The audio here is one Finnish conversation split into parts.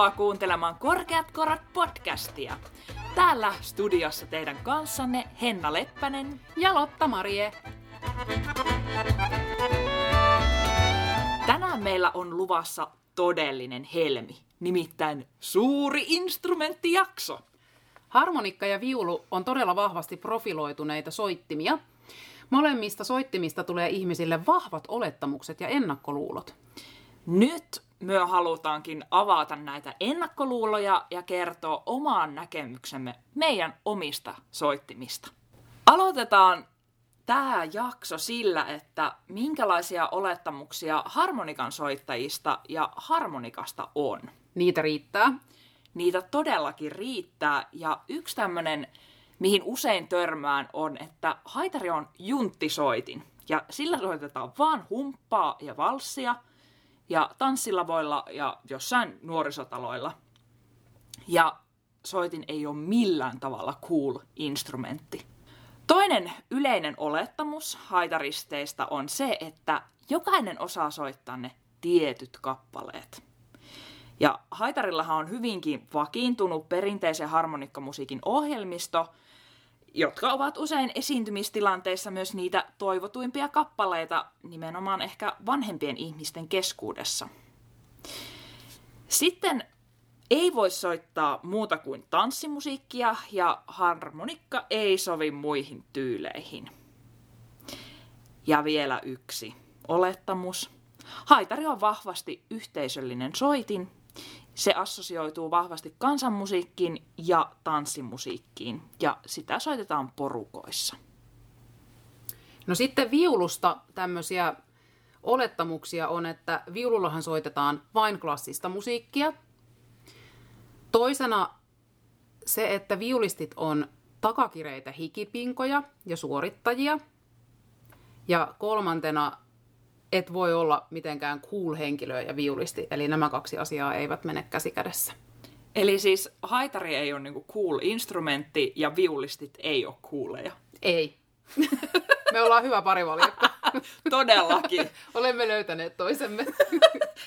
Tervetuloa kuuntelemaan Korkeat korot podcastia. Täällä studiossa teidän kanssanne Henna Leppänen ja Lotta Marie. Tänään meillä on luvassa todellinen helmi, nimittäin suuri instrumenttijakso. Harmonikka ja viulu on todella vahvasti profiloituneita soittimia. Molemmista soittimista tulee ihmisille vahvat olettamukset ja ennakkoluulot. Nyt me halutaankin avata näitä ennakkoluuloja ja kertoa omaan näkemyksemme meidän omista soittimista. Aloitetaan tämä jakso sillä, että minkälaisia olettamuksia harmonikan soittajista ja harmonikasta on. Niitä riittää. Niitä todellakin riittää ja yksi tämmöinen, mihin usein törmään, on, että haitari on junttisoitin ja sillä soitetaan vaan humppaa ja valssia – ja tanssilavoilla ja jossain nuorisotaloilla. Ja soitin ei ole millään tavalla cool instrumentti. Toinen yleinen olettamus haitaristeista on se, että jokainen osaa soittaa ne tietyt kappaleet. Ja haitarillahan on hyvinkin vakiintunut perinteisen harmonikkamusiikin ohjelmisto – jotka ovat usein esiintymistilanteissa myös niitä toivotuimpia kappaleita nimenomaan ehkä vanhempien ihmisten keskuudessa. Sitten ei voi soittaa muuta kuin tanssimusiikkia ja harmonikka ei sovi muihin tyyleihin. Ja vielä yksi olettamus. Haitari on vahvasti yhteisöllinen soitin se assosioituu vahvasti kansanmusiikkiin ja tanssimusiikkiin, ja sitä soitetaan porukoissa. No sitten viulusta tämmöisiä olettamuksia on, että viulullahan soitetaan vain klassista musiikkia. Toisena se, että viulistit on takakireitä hikipinkoja ja suorittajia. Ja kolmantena et voi olla mitenkään cool henkilö ja viulisti. Eli nämä kaksi asiaa eivät mene käsi kädessä. Eli siis haitari ei ole niinku cool instrumentti ja viulistit ei ole cooleja. Ei. Me ollaan hyvä parivaljakko. Todellakin. Olemme löytäneet toisemme.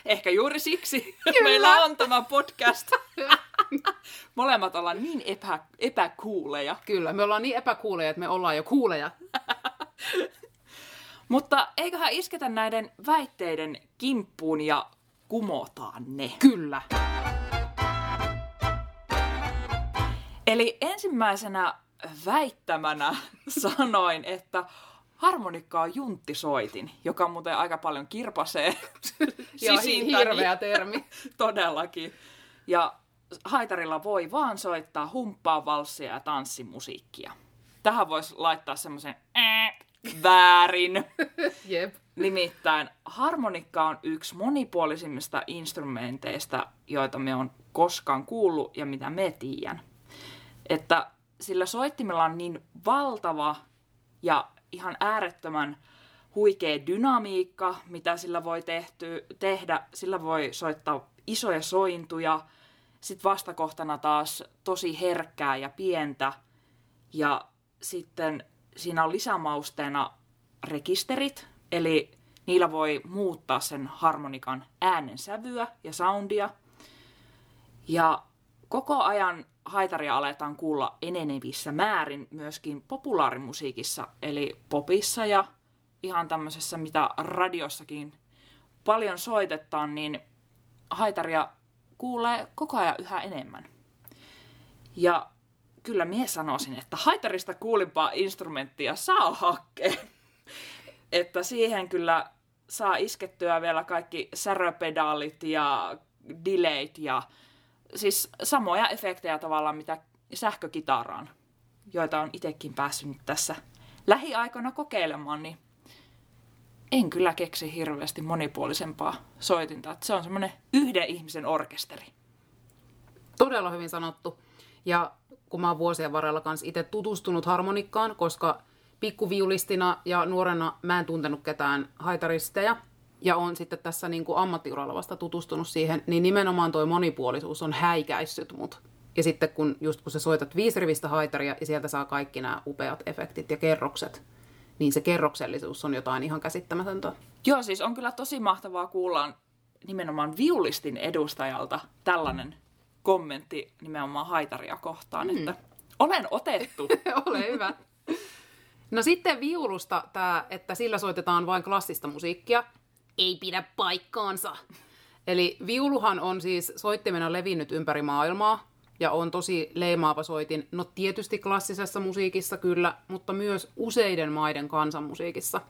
Ehkä juuri siksi Kyllä. meillä on tämä podcast. Molemmat ollaan niin epä, epäkuuleja. Kyllä, me ollaan niin epäkuuleja, että me ollaan jo kuuleja. Mutta eiköhän isketä näiden väitteiden kimppuun ja kumotaan ne. Kyllä. Eli ensimmäisenä väittämänä sanoin, että harmonikka on junttisoitin, joka muuten aika paljon kirpasee sisintäni. hirveä termi. Todellakin. Ja haitarilla voi vaan soittaa humppaa, valssia ja tanssimusiikkia. Tähän voisi laittaa semmoisen väärin. Jep. Nimittäin harmonikka on yksi monipuolisimmista instrumenteista, joita me on koskaan kuullut ja mitä me tiedän. Että sillä soittimella on niin valtava ja ihan äärettömän huikea dynamiikka, mitä sillä voi tehty, tehdä. Sillä voi soittaa isoja sointuja, sitten vastakohtana taas tosi herkkää ja pientä. Ja sitten siinä on lisämausteena rekisterit, eli niillä voi muuttaa sen harmonikan äänensävyä ja soundia. Ja koko ajan haitaria aletaan kuulla enenevissä määrin myöskin populaarimusiikissa, eli popissa ja ihan tämmöisessä, mitä radiossakin paljon soitetaan, niin haitaria kuulee koko ajan yhä enemmän. Ja kyllä mie sanoisin, että haitarista kuulimpaa instrumenttia saa hakkeen. että siihen kyllä saa iskettyä vielä kaikki säröpedaalit ja delayt ja siis samoja efektejä tavallaan mitä sähkökitaraan, joita on itsekin päässyt nyt tässä lähiaikoina kokeilemaan, niin en kyllä keksi hirveästi monipuolisempaa soitinta. Että se on semmoinen yhden ihmisen orkesteri. Todella hyvin sanottu. Ja kun mä oon vuosien varrella kanssa itse tutustunut harmonikkaan, koska pikkuviulistina ja nuorena mä en tuntenut ketään haitaristeja, ja on sitten tässä niin kuin ammattiuralla vasta tutustunut siihen, niin nimenomaan toi monipuolisuus on häikäissyt mut. Ja sitten kun just kun sä soitat viisirivistä haitaria ja sieltä saa kaikki nämä upeat efektit ja kerrokset, niin se kerroksellisuus on jotain ihan käsittämätöntä. Joo, siis on kyllä tosi mahtavaa kuulla nimenomaan viulistin edustajalta tällainen kommentti nimenomaan haitaria kohtaan, mm. että olen otettu. Ole hyvä. No sitten viulusta tämä, että sillä soitetaan vain klassista musiikkia, ei pidä paikkaansa. Eli viuluhan on siis soittimena levinnyt ympäri maailmaa ja on tosi leimaava soitin. No tietysti klassisessa musiikissa kyllä, mutta myös useiden maiden kansanmusiikissa.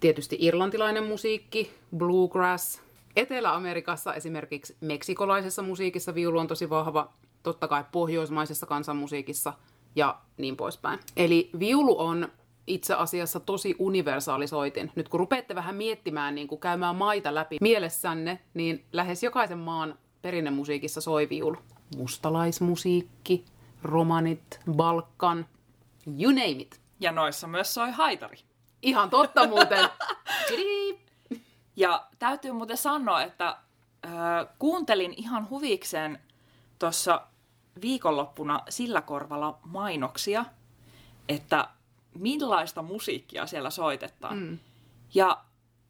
Tietysti irlantilainen musiikki, bluegrass. Etelä-Amerikassa esimerkiksi meksikolaisessa musiikissa viulu on tosi vahva, totta kai pohjoismaisessa kansanmusiikissa ja niin poispäin. Eli viulu on itse asiassa tosi universaali soitin. Nyt kun rupeatte vähän miettimään, niin kuin käymään maita läpi mielessänne, niin lähes jokaisen maan perinnemusiikissa soi viulu. Mustalaismusiikki, romanit, Balkan, you name it. Ja noissa myös soi haitari. Ihan totta muuten. ja täytyy muuten sanoa, että äh, kuuntelin ihan huvikseen tuossa viikonloppuna sillä korvalla mainoksia, että millaista musiikkia siellä soitetaan. Mm. Ja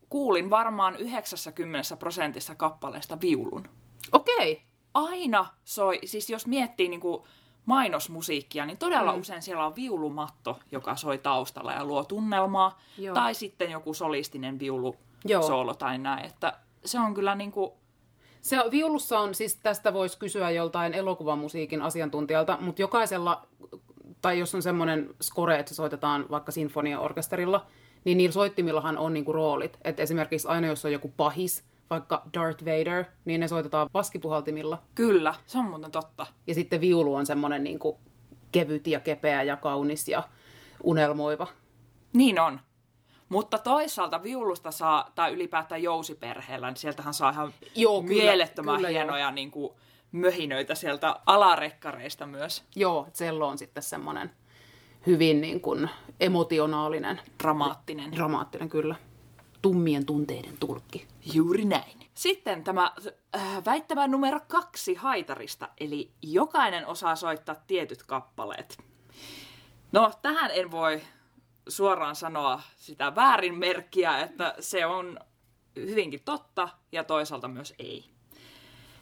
kuulin varmaan 90 prosentissa kappaleesta viulun. Okei. Okay. Aina soi, siis jos miettii niin kuin mainosmusiikkia, niin todella mm. usein siellä on viulumatto, joka soi taustalla ja luo tunnelmaa. Joo. Tai sitten joku solistinen viulu soolo tai näin. Että se on kyllä niin kuin se viulussa on, siis tästä voisi kysyä joltain elokuvamusiikin asiantuntijalta, mutta jokaisella tai jos on semmoinen score, että se soitetaan vaikka sinfoniaorkesterilla, niin niillä soittimillahan on niinku roolit. Et esimerkiksi aina jos on joku pahis, vaikka Darth Vader, niin ne soitetaan vaskipuhaltimilla. Kyllä, se on muuten totta. Ja sitten viulu on semmoinen niinku kevyt ja kepeä ja kaunis ja unelmoiva. Niin on. Mutta toisaalta viulusta saa, tai ylipäätään jousiperheellä, niin sieltähän saa ihan Joo, kyllä, mielettömän kyllä, hienoja niin kuin, möhinöitä sieltä alarekkareista myös. Joo, cello on sitten semmoinen hyvin niin kuin emotionaalinen. Dramaattinen. Dramaattinen, kyllä. Tummien tunteiden tulkki. Juuri näin. Sitten tämä äh, väittämä numero kaksi haitarista, eli jokainen osaa soittaa tietyt kappaleet. No, tähän en voi suoraan sanoa sitä väärinmerkkiä, että se on hyvinkin totta ja toisaalta myös ei.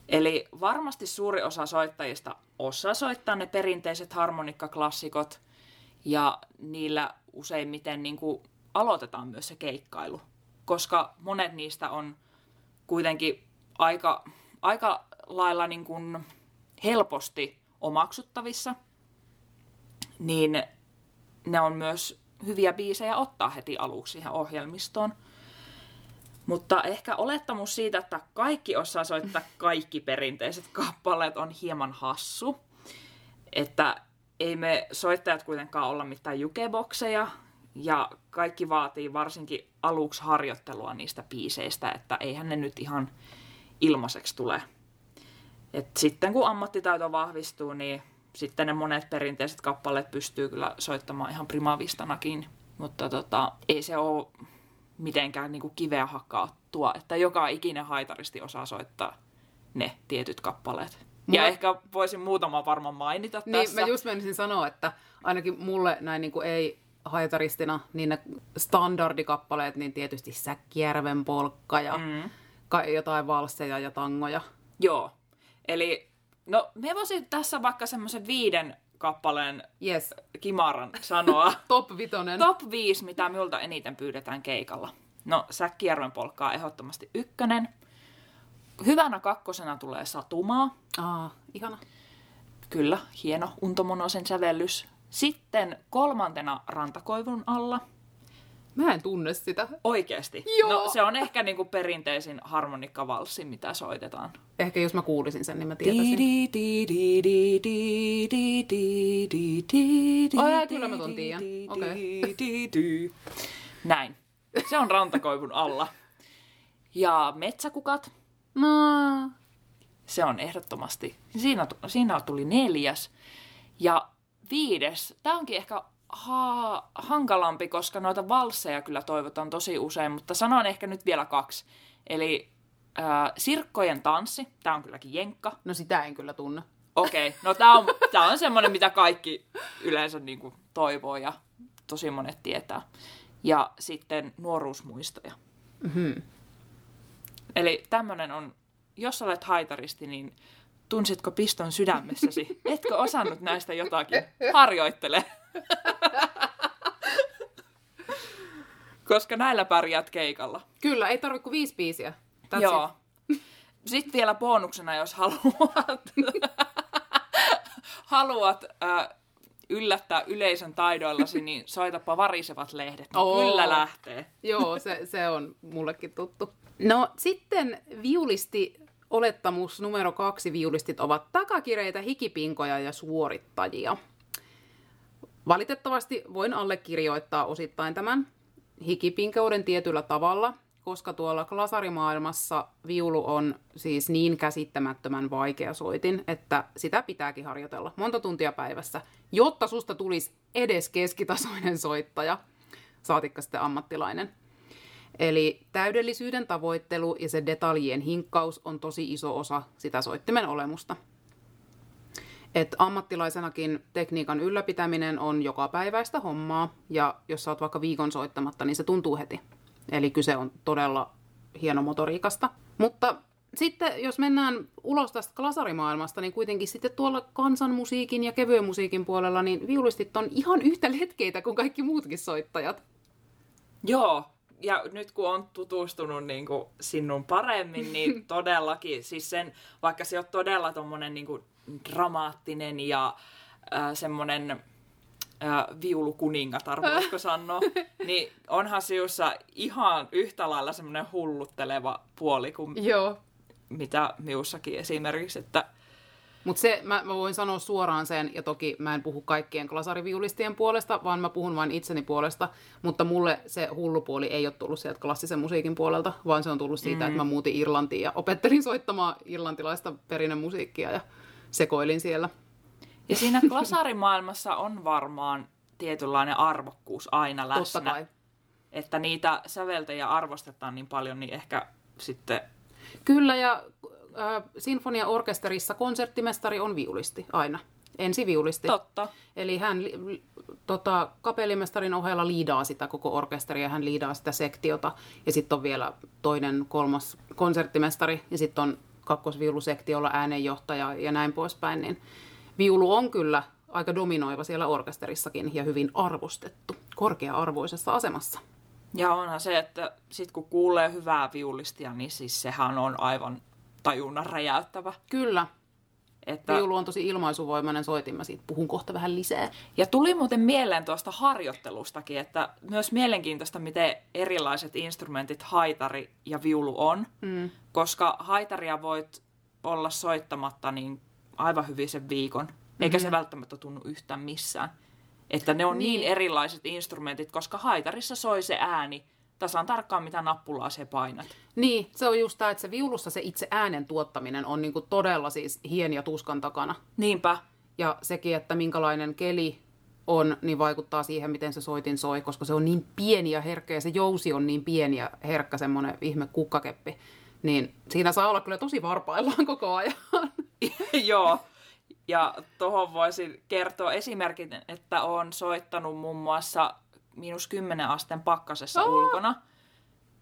Eli varmasti suuri osa soittajista osaa soittaa ne perinteiset harmonikkaklassikot ja niillä useimmiten niin kuin aloitetaan myös se keikkailu, koska monet niistä on kuitenkin aika, aika lailla niin kuin helposti omaksuttavissa, niin ne on myös hyviä biisejä ottaa heti aluksi ihan ohjelmistoon – mutta ehkä olettamus siitä, että kaikki osaa soittaa kaikki perinteiset kappaleet on hieman hassu. Että ei me soittajat kuitenkaan olla mitään jukebokseja, ja kaikki vaatii varsinkin aluksi harjoittelua niistä biiseistä, että eihän ne nyt ihan ilmaiseksi tule. Et sitten kun ammattitaito vahvistuu, niin sitten ne monet perinteiset kappaleet pystyy kyllä soittamaan ihan primavistanakin, mutta tota, ei se ole mitenkään niin kuin kiveä hakkaattua, että joka ikinen haitaristi osaa soittaa ne tietyt kappaleet. Mulla... Ja ehkä voisin muutama varmaan mainita niin, tässä. Mä just menisin sanoa, että ainakin mulle näin niin kuin ei haitaristina, niin ne standardikappaleet, niin tietysti Säkkijärven polkka ja mm. jotain valsseja ja tangoja. Joo. Eli no me voisin tässä vaikka semmoisen viiden kappaleen yes. kimaran sanoa. Top vitonen. Top 5, mitä minulta eniten pyydetään keikalla. No, Säkkijärven polkkaa ehdottomasti ykkönen. Hyvänä kakkosena tulee Satumaa. Aa, ihana. Kyllä, hieno untomonosen sävellys. Sitten kolmantena Rantakoivun alla. Mä en tunne sitä. Oikeesti? Joo. No se on ehkä niinku perinteisin harmonikkavalssi, mitä soitetaan. Ehkä jos mä kuulisin sen, niin mä tietäisin. Oh, kyllä mä tuon tiedän. Okei. Näin. Se on rantakoivun alla. Ja metsäkukat. No. Se on ehdottomasti. Siinä, siinä tuli neljäs. Ja viides. Tämä onkin ehkä ha- hankalampi, koska noita valsseja kyllä toivotaan tosi usein, mutta sanon ehkä nyt vielä kaksi. Eli äh, Sirkkojen tanssi, tämä on kylläkin jenkka. No sitä en kyllä tunne. Okei, okay. no tämä on, tää on semmoinen, mitä kaikki yleensä niinku toivoo ja tosi monet tietää. Ja sitten nuoruusmuistoja. Mm-hmm. Eli tämmöinen on, jos olet haitaristi, niin tunsitko piston sydämessäsi? Etkö osannut näistä jotakin? Harjoittele. Koska näillä pärjäät keikalla. Kyllä, ei tarvitse kuin viisi biisiä. That's Joo. It. Sitten vielä bonuksena, jos haluat, haluat äh, yllättää yleisön taidoillasi, niin soitapa varisevat lehdet. Oo. Kyllä lähtee. Joo, se, se on mullekin tuttu. No sitten viulisti olettamus numero kaksi viulistit ovat takakireitä, hikipinkoja ja suorittajia. Valitettavasti voin allekirjoittaa osittain tämän hikipinkeuden tietyllä tavalla, koska tuolla klasarimaailmassa viulu on siis niin käsittämättömän vaikea soitin, että sitä pitääkin harjoitella monta tuntia päivässä, jotta susta tulisi edes keskitasoinen soittaja, saatikka sitten ammattilainen. Eli täydellisyyden tavoittelu ja se detaljien hinkkaus on tosi iso osa sitä soittimen olemusta. Et ammattilaisenakin tekniikan ylläpitäminen on joka päiväistä hommaa, ja jos sä oot vaikka viikon soittamatta, niin se tuntuu heti. Eli kyse on todella hieno motoriikasta. Mutta sitten jos mennään ulos tästä klasarimaailmasta, niin kuitenkin sitten tuolla kansanmusiikin ja kevyen musiikin puolella, niin viulistit on ihan yhtä letkeitä kuin kaikki muutkin soittajat. Joo, ja nyt kun on tutustunut niin kuin sinun paremmin, niin todellakin, siis sen, vaikka se on todella tommonen niin kuin dramaattinen ja äh, semmoinen äh, viulukuningatar, voisiko sanoa, niin onhan siussa ihan yhtä lailla semmoinen hullutteleva puoli kuin Joo. mitä miussakin esimerkiksi, että Mutta se, mä, mä voin sanoa suoraan sen, ja toki mä en puhu kaikkien klasariviulistien puolesta, vaan mä puhun vain itseni puolesta, mutta mulle se hullupuoli ei ole tullut sieltä klassisen musiikin puolelta, vaan se on tullut siitä, mm. että mä muutin Irlantiin ja opettelin soittamaan irlantilaista perinnemusiikkia ja sekoilin siellä. Ja siinä klasarimaailmassa on varmaan tietynlainen arvokkuus aina läsnä. Totta kai. Että niitä säveltäjiä arvostetaan niin paljon, niin ehkä sitten... Kyllä, ja äh, sinfoniaorkesterissa konserttimestari on viulisti aina. Ensiviulisti. Totta. Eli hän tota, kapellimestarin ohella liidaa sitä koko orkesteria, hän liidaa sitä sektiota. Ja sitten on vielä toinen, kolmas konserttimestari ja sitten on kakkosviulusektiolla äänenjohtaja ja näin poispäin. Niin viulu on kyllä aika dominoiva siellä orkesterissakin ja hyvin arvostettu, korkea-arvoisessa asemassa. Ja onhan se, että sit kun kuulee hyvää viulistia, niin siis sehän on aivan tajunnan räjäyttävä. Kyllä, Että... viulu on tosi ilmaisuvoimainen soitin, mä siitä puhun kohta vähän lisää. Ja tuli muuten mieleen tuosta harjoittelustakin, että myös mielenkiintoista, miten erilaiset instrumentit haitari ja viulu on, mm. koska haitaria voit olla soittamatta niin aivan hyvin sen viikon, eikä se välttämättä tunnu yhtään missään. Että ne on niin. niin erilaiset instrumentit, koska haitarissa soi se ääni tasan tarkkaan, mitä nappulaa se painat. Niin, se on just tämä, että se viulussa se itse äänen tuottaminen on niinku todella siis hien ja tuskan takana. Niinpä. Ja sekin, että minkälainen keli on, niin vaikuttaa siihen, miten se soitin soi, koska se on niin pieni ja herkkä ja se jousi on niin pieni ja herkkä semmoinen ihme kukkakeppi. Niin siinä saa olla kyllä tosi varpaillaan koko ajan. Joo. Ja tuohon voisin kertoa esimerkin, että olen soittanut muun muassa miinus 10 asteen pakkasessa Aa! ulkona.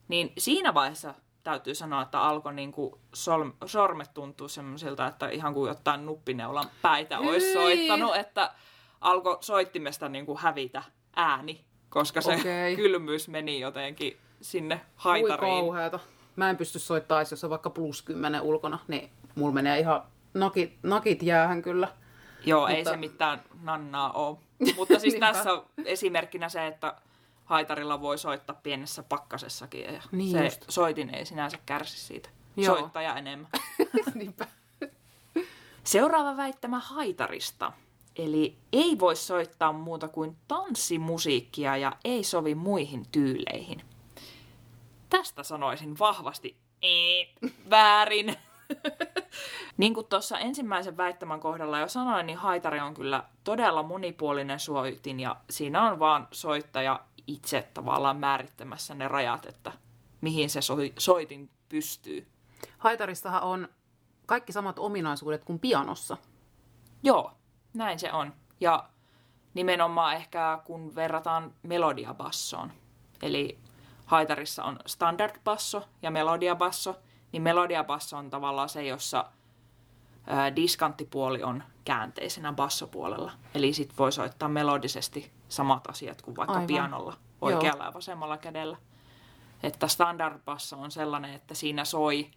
Niin siinä vaiheessa täytyy sanoa, että alkoi niinku sol- sormet tuntua semmoisilta, että ihan kuin jotain nuppineulan päitä olisi Hyi! soittanut, että alkoi soittimesta niinku hävitä ääni, koska se Okei. kylmyys meni jotenkin sinne Ui haitariin. kauheata. Mä en pysty soittamaan, jos on vaikka plus 10 ulkona, niin mulla menee ihan nakit, nakit jäähän kyllä. Joo, ei Mutta- se mitään nannaa ole. Mutta siis tässä on esimerkkinä se, että haitarilla voi soittaa pienessä pakkasessakin ja Niin se just. soitin ei sinänsä kärsi siitä. Joo. Soittaja enemmän. Niinpä. Seuraava väittämä haitarista. Eli ei voi soittaa muuta kuin tanssimusiikkia ja ei sovi muihin tyyleihin. Tästä sanoisin vahvasti "Ee, väärin. niin kuin tuossa ensimmäisen väittämän kohdalla jo sanoin, niin haitari on kyllä todella monipuolinen soitin ja siinä on vaan soittaja itse tavallaan määrittämässä ne rajat, että mihin se soi- soitin pystyy. Haitarissahan on kaikki samat ominaisuudet kuin pianossa. Joo, näin se on. Ja nimenomaan ehkä kun verrataan melodiabassoon. Eli haitarissa on standard basso ja melodiabasso, niin melodiabasso on tavallaan se, jossa ää, diskanttipuoli on käänteisenä bassopuolella. Eli sit voi soittaa melodisesti samat asiat kuin vaikka Aivan. pianolla oikealla ja vasemmalla kädellä. Että standard basso on sellainen, että siinä soi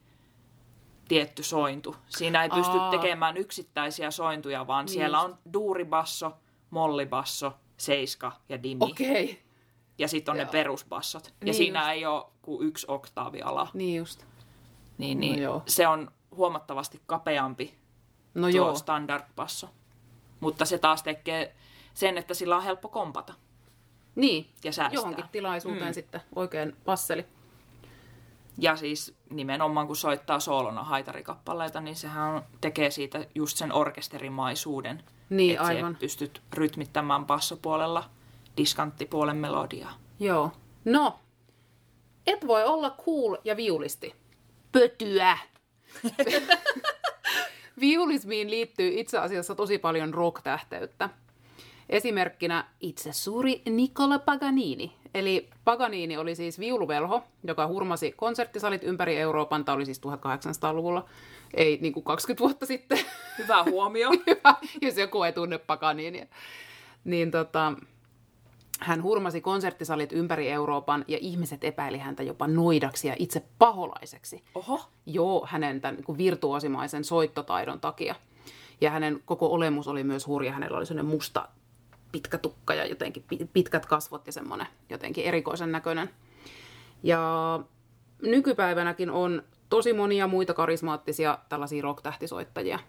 tietty sointu. Siinä ei pysty Aa. tekemään yksittäisiä sointuja, vaan Niin siellä just. on duuribasso, mollibasso, seiska ja dimi. Okei. Okay. Ja sitten on ne Joo. perusbassot. Ja Niin siinä ei ole kuin yksi oktaavi ala. Niin just. Niin, No niin joo. se on huomattavasti kapeampi No tuo joo. standard basso. Mutta se taas tekee sen, että sillä on helppo kompata. Niin. Ja säästää. Johonkin tilaisuuteen Mm. sitten oikein passeli. Ja siis nimenomaan kun soittaa soolona haitarikappaleita, niin sehän on, tekee siitä just sen orkesterimaisuuden. Niin, että aivan. Pystyt rytmittämään bassopuolella diskanttipuolen melodiaa. Joo. No, et voi olla cool ja viulisti. Pötyä. Viulismiin liittyy itse asiassa tosi paljon rock-tähteyttä. Esimerkkinä itse suuri Nicola Paganini. Eli Paganini oli siis viuluvelho, joka hurmasi konserttisalit ympäri Euroopan. Tämä oli siis 1800-luvulla, ei niin kuin 20 vuotta sitten. Hyvä huomio. jos joku ei tunne Paganinia. Niin tota, hän hurmasi konserttisalit ympäri Euroopan ja ihmiset epäili häntä jopa noidaksi ja itse paholaiseksi. Oho. Joo, hänen tämän niin virtuosimaisen soittotaidon takia. Ja hänen koko olemus oli myös hurja. Hänellä oli sellainen musta pitkä tukka ja jotenkin pi- pitkät kasvot ja semmoinen jotenkin erikoisen näköinen. Ja nykypäivänäkin on tosi monia muita karismaattisia tällaisia rock-tähtisoittajia,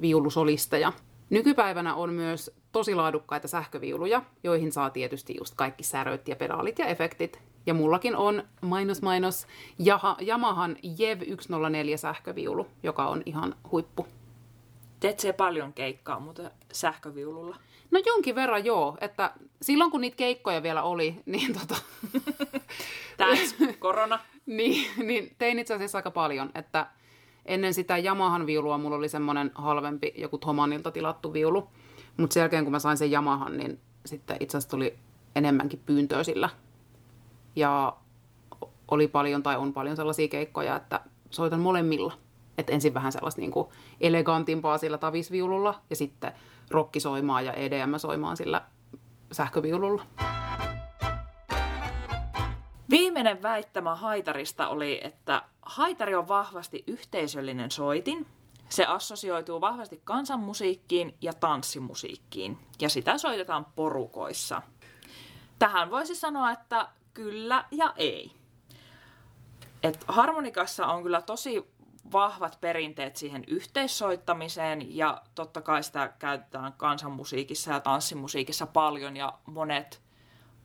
viulusolisteja. Nykypäivänä on myös tosi laadukkaita sähköviuluja, joihin saa tietysti just kaikki säröt ja pedaalit ja efektit. Ja mullakin on mainos mainos Jaha, Yamahan Jev 104 sähköviulu, joka on ihan huippu. Teet se paljon keikkaa, mutta sähköviululla. No jonkin verran joo, että silloin kun niitä keikkoja vielä oli, niin, tota, Thanks, korona. niin, niin tein itse asiassa aika paljon, että ennen sitä Yamahan viulua mulla oli semmoinen halvempi joku Thomanilta tilattu viulu, mutta sen jälkeen kun mä sain sen Yamahan, niin sitten itse asiassa tuli enemmänkin pyyntöä sillä. Ja oli paljon tai on paljon sellaisia keikkoja, että soitan molemmilla. Et ensin vähän sellaista niin elegantimpaa sillä tavisviululla ja sitten rokkisoimaa ja EDM soimaan sillä sähköviululla. Viimeinen väittämä haitarista oli, että haitari on vahvasti yhteisöllinen soitin. Se assosioituu vahvasti kansanmusiikkiin ja tanssimusiikkiin, ja sitä soitetaan porukoissa. Tähän voisi sanoa, että kyllä ja ei. Et harmonikassa on kyllä tosi vahvat perinteet siihen yhteissoittamiseen ja totta kai sitä käytetään kansanmusiikissa ja tanssimusiikissa paljon ja monet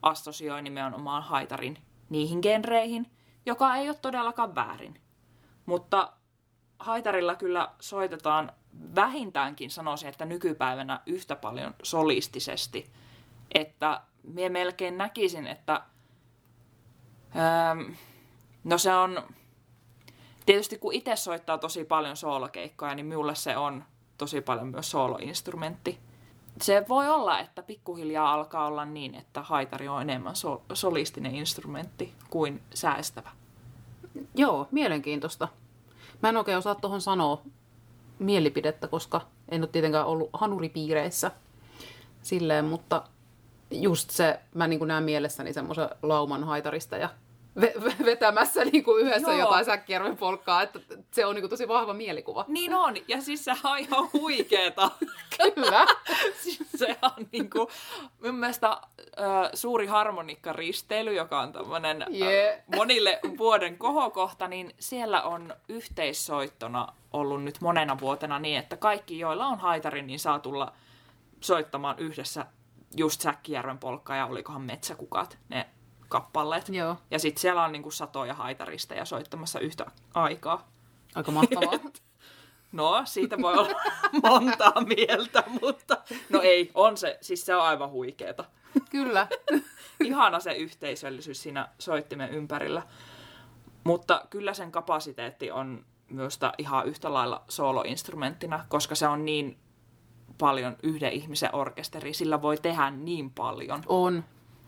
assosioi nimenomaan haitarin niihin genreihin, joka ei ole todellakaan väärin. Mutta haitarilla kyllä soitetaan vähintäänkin sanoisin, että nykypäivänä yhtä paljon solistisesti. Että minä melkein näkisin, että ähm, no se on, tietysti kun itse soittaa tosi paljon soolokeikkoja, niin minulle se on tosi paljon myös sooloinstrumentti. Se voi olla, että pikkuhiljaa alkaa olla niin, että haitari on enemmän sol- solistinen instrumentti kuin säästävä. Joo, mielenkiintoista. Mä en oikein osaa tuohon sanoa mielipidettä, koska en ole tietenkään ollut hanuripiireissä silleen, mutta just se, mä niin näen mielessäni semmoisen lauman haitarista ja ve- ve- vetämässä niin kuin yhdessä Joo. Jotain säkkijärven polkkaa, että se on niin kuin tosi vahva mielikuva. Niin on, ja siis se on ihan huikeeta. Kyllä. Siis se on niinku, mun mielestä äh, suuri harmonikkaristeily, joka on tämmöinen Jee. monille vuoden kohokohta, niin siellä on yhteissoittona ollut nyt monena vuotena niin, että kaikki, joilla on haitari, niin saa tulla soittamaan yhdessä just Säkkijärven polkka ja olikohan Metsäkukat, ne kappaleet. Joo, Ja sitten siellä on niinku satoja haitaristeja soittamassa yhtä aikaa. aika mahtavaa. No, siitä voi olla montaa mieltä, mutta no ei, on se, siis se on aivan huikeeta. Kyllä. Ihana se yhteisöllisyys siinä soittimen ympärillä. Mutta kyllä sen kapasiteetti on myös ihan yhtä lailla soloinstrumenttina, koska se on niin paljon yhden ihmisen orkesteri. Sillä voi tehdä niin paljon. On,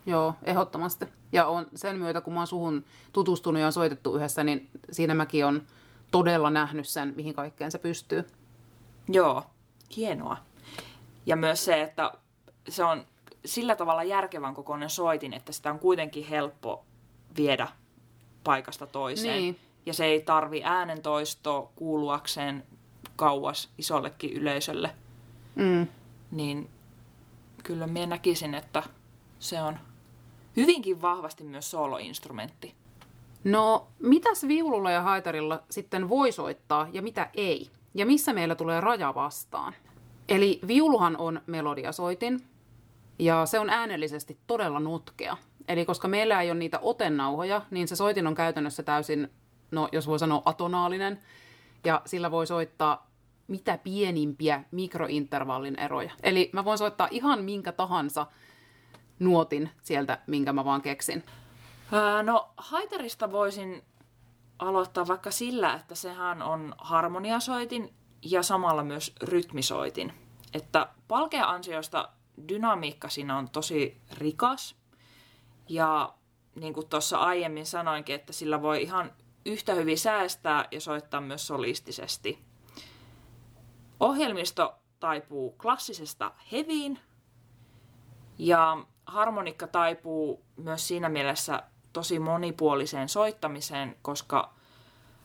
joo, ehdottomasti. Ja on sen myötä, kun mä oon suhun tutustunut ja on soitettu yhdessä, niin siinä mäkin on todella nähnyt sen, mihin kaikkeen se pystyy. Joo, hienoa. Ja myös se, että se on sillä tavalla järkevän kokoinen soitin, että sitä on kuitenkin helppo viedä paikasta toiseen. Niin. Ja se ei tarvi äänentoistoa kuuluakseen kauas isollekin yleisölle. Mm. Niin kyllä minä näkisin, että se on hyvinkin vahvasti myös soloinstrumentti. No, mitäs viululla ja haitarilla sitten voi soittaa ja mitä ei? Ja missä meillä tulee raja vastaan? Eli viuluhan on melodiasoitin ja se on äänellisesti todella notkea. Eli koska meillä ei ole niitä otennauhoja, niin se soitin on käytännössä täysin, no jos voi sanoa atonaalinen, ja sillä voi soittaa mitä pienimpiä mikrointervallin eroja. Eli mä voin soittaa ihan minkä tahansa nuotin sieltä, minkä mä vaan keksin. Ää, no, haitarista voisin aloittaa vaikka sillä, että sehän on harmoniasoitin ja samalla myös rytmisoitin. Että palkea ansiosta dynamiikka siinä on tosi rikas. Ja niin kuin tuossa aiemmin sanoinkin, että sillä voi ihan yhtä hyvin säästää ja soittaa myös solistisesti. Ohjelmisto taipuu klassisesta heviin ja harmonikka taipuu myös siinä mielessä tosi monipuoliseen soittamiseen, koska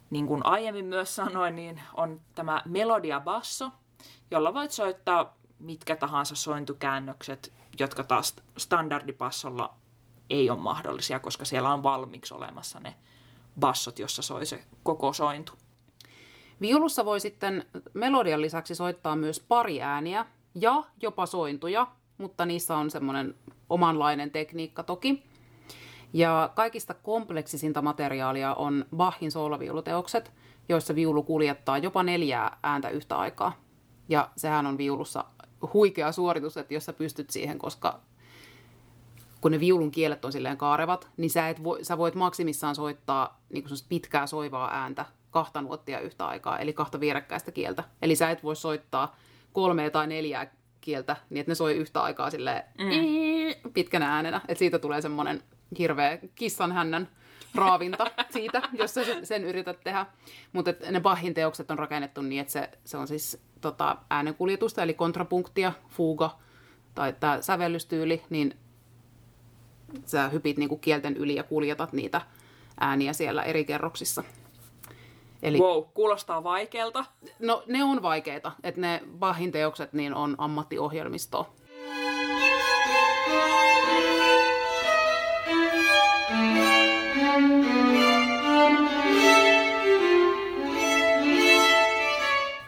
niin kuin aiemmin myös sanoin, niin on tämä melodia basso, jolla voit soittaa mitkä tahansa sointukäännökset, jotka taas standardipassolla ei ole mahdollisia, koska siellä on valmiiksi olemassa ne bassot, jossa soi se koko sointu. Viulussa voi sitten melodian lisäksi soittaa myös pari ääniä ja jopa sointuja, mutta niissä on semmoinen omanlainen tekniikka toki. Ja kaikista kompleksisinta materiaalia on Bachin sooloviuluteokset, joissa viulu kuljettaa jopa neljää ääntä yhtä aikaa. Ja sehän on viulussa huikea suoritus, että jos sä pystyt siihen, koska kun ne viulun kielet on silleen kaarevat, niin sä, et voi, sä voit maksimissaan soittaa niin pitkää soivaa ääntä kahta nuottia yhtä aikaa, eli kahta vierekkäistä kieltä. Eli sä et voi soittaa kolmea tai neljää kieltä niin, että ne soi yhtä aikaa silleen mm. pitkänä äänenä. Että siitä tulee semmoinen hirveä kissan hännän raavinta siitä, jos sä sen yrität tehdä. Mutta ne Bachin teokset on rakennettu niin, että se, se on siis tota, äänenkuljetusta, eli kontrapunktia, fuga tai tämä sävellystyyli, niin sä hypit niinku kielten yli ja kuljetat niitä ääniä siellä eri kerroksissa. Eli, wow, kuulostaa vaikealta. No ne on vaikeita, että ne Bachin teokset niin on ammattiohjelmistoa.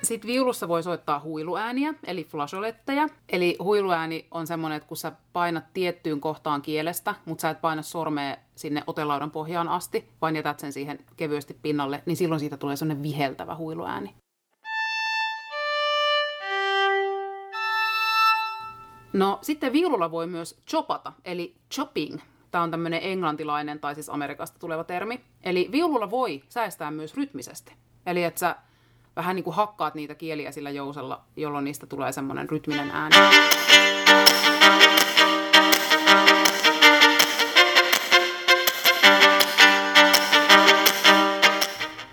Sitten viulussa voi soittaa huiluääniä, eli flasoletteja. Eli huiluääni on semmoinen, että kun sä painat tiettyyn kohtaan kielestä, mutta sä et paina sormea sinne otelaudan pohjaan asti, vaan jätät sen siihen kevyesti pinnalle, niin silloin siitä tulee semmoinen viheltävä huiluääni. No sitten viululla voi myös chopata, eli chopping. Tämä on tämmöinen englantilainen tai siis Amerikasta tuleva termi. Eli viululla voi säästää myös rytmisesti. Eli että sä vähän niin kuin hakkaat niitä kieliä sillä jousella, jolloin niistä tulee semmoinen rytminen ääni.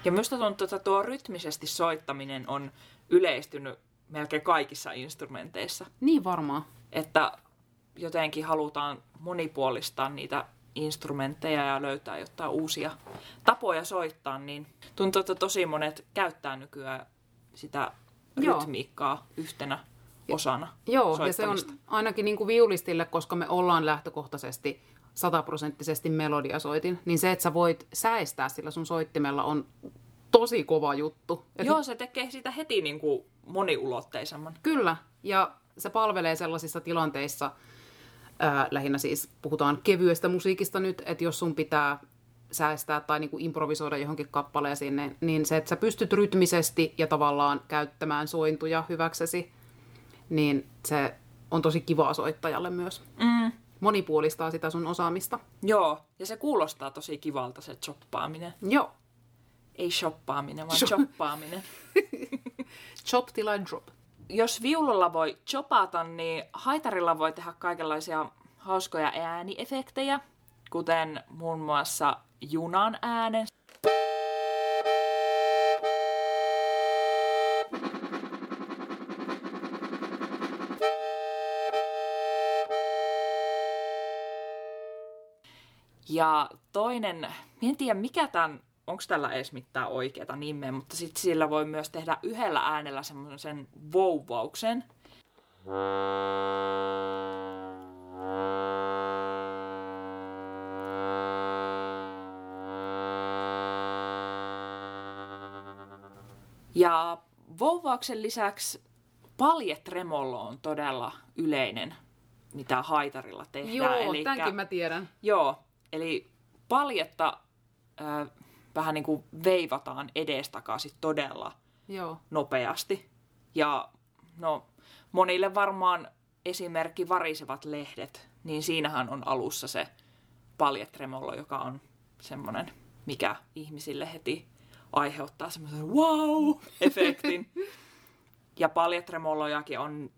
Ja minusta tuntuu, että tuo rytmisesti soittaminen on yleistynyt melkein kaikissa instrumenteissa. Niin varmaan. Että jotenkin halutaan monipuolistaa niitä instrumentteja ja löytää jotain uusia tapoja soittaa, niin tuntuu, että tosi monet käyttää nykyään sitä Joo. rytmiikkaa yhtenä osana Joo, ja se on ainakin niin kuin viulistille, koska me ollaan lähtökohtaisesti sataprosenttisesti melodiasoitin, niin se, että sä voit säestää sillä sun soittimella on tosi kova juttu. Et Joo, se tekee sitä heti niin kuin moniulotteisemman. Kyllä, ja se palvelee sellaisissa tilanteissa, ää, lähinnä siis puhutaan kevyestä musiikista nyt, että jos sun pitää säästää tai niin kuin improvisoida johonkin kappaleeseen, niin, niin se, että sä pystyt rytmisesti ja tavallaan käyttämään sointuja hyväksesi, niin se on tosi kivaa soittajalle myös. Mm. Monipuolistaa sitä sun osaamista. Joo, ja se kuulostaa tosi kivalta se choppaaminen. Joo. Ei shoppaaminen, vaan choppaaminen. Chop till I drop jos viululla voi chopata, niin haitarilla voi tehdä kaikenlaisia hauskoja ääniefektejä, kuten muun muassa junan äänen. Ja toinen, en tiedä mikä tämän onko tällä edes mitään oikeaa nimeä, mutta sitten sillä voi myös tehdä yhdellä äänellä semmoisen vouvauksen. Ja vouvauksen lisäksi paljetremollo on todella yleinen, mitä haitarilla tehdään. Joo, Elikkä- tämänkin mä tiedän. Joo, eli paljetta äh, vähän niin kuin veivataan edestakaisin todella Joo. nopeasti. Ja no, monille varmaan esimerkki varisevat lehdet, niin siinähän on alussa se paljetremollo, joka on semmoinen, mikä ihmisille heti aiheuttaa semmoisen wow-efektin. ja paljetremollojakin on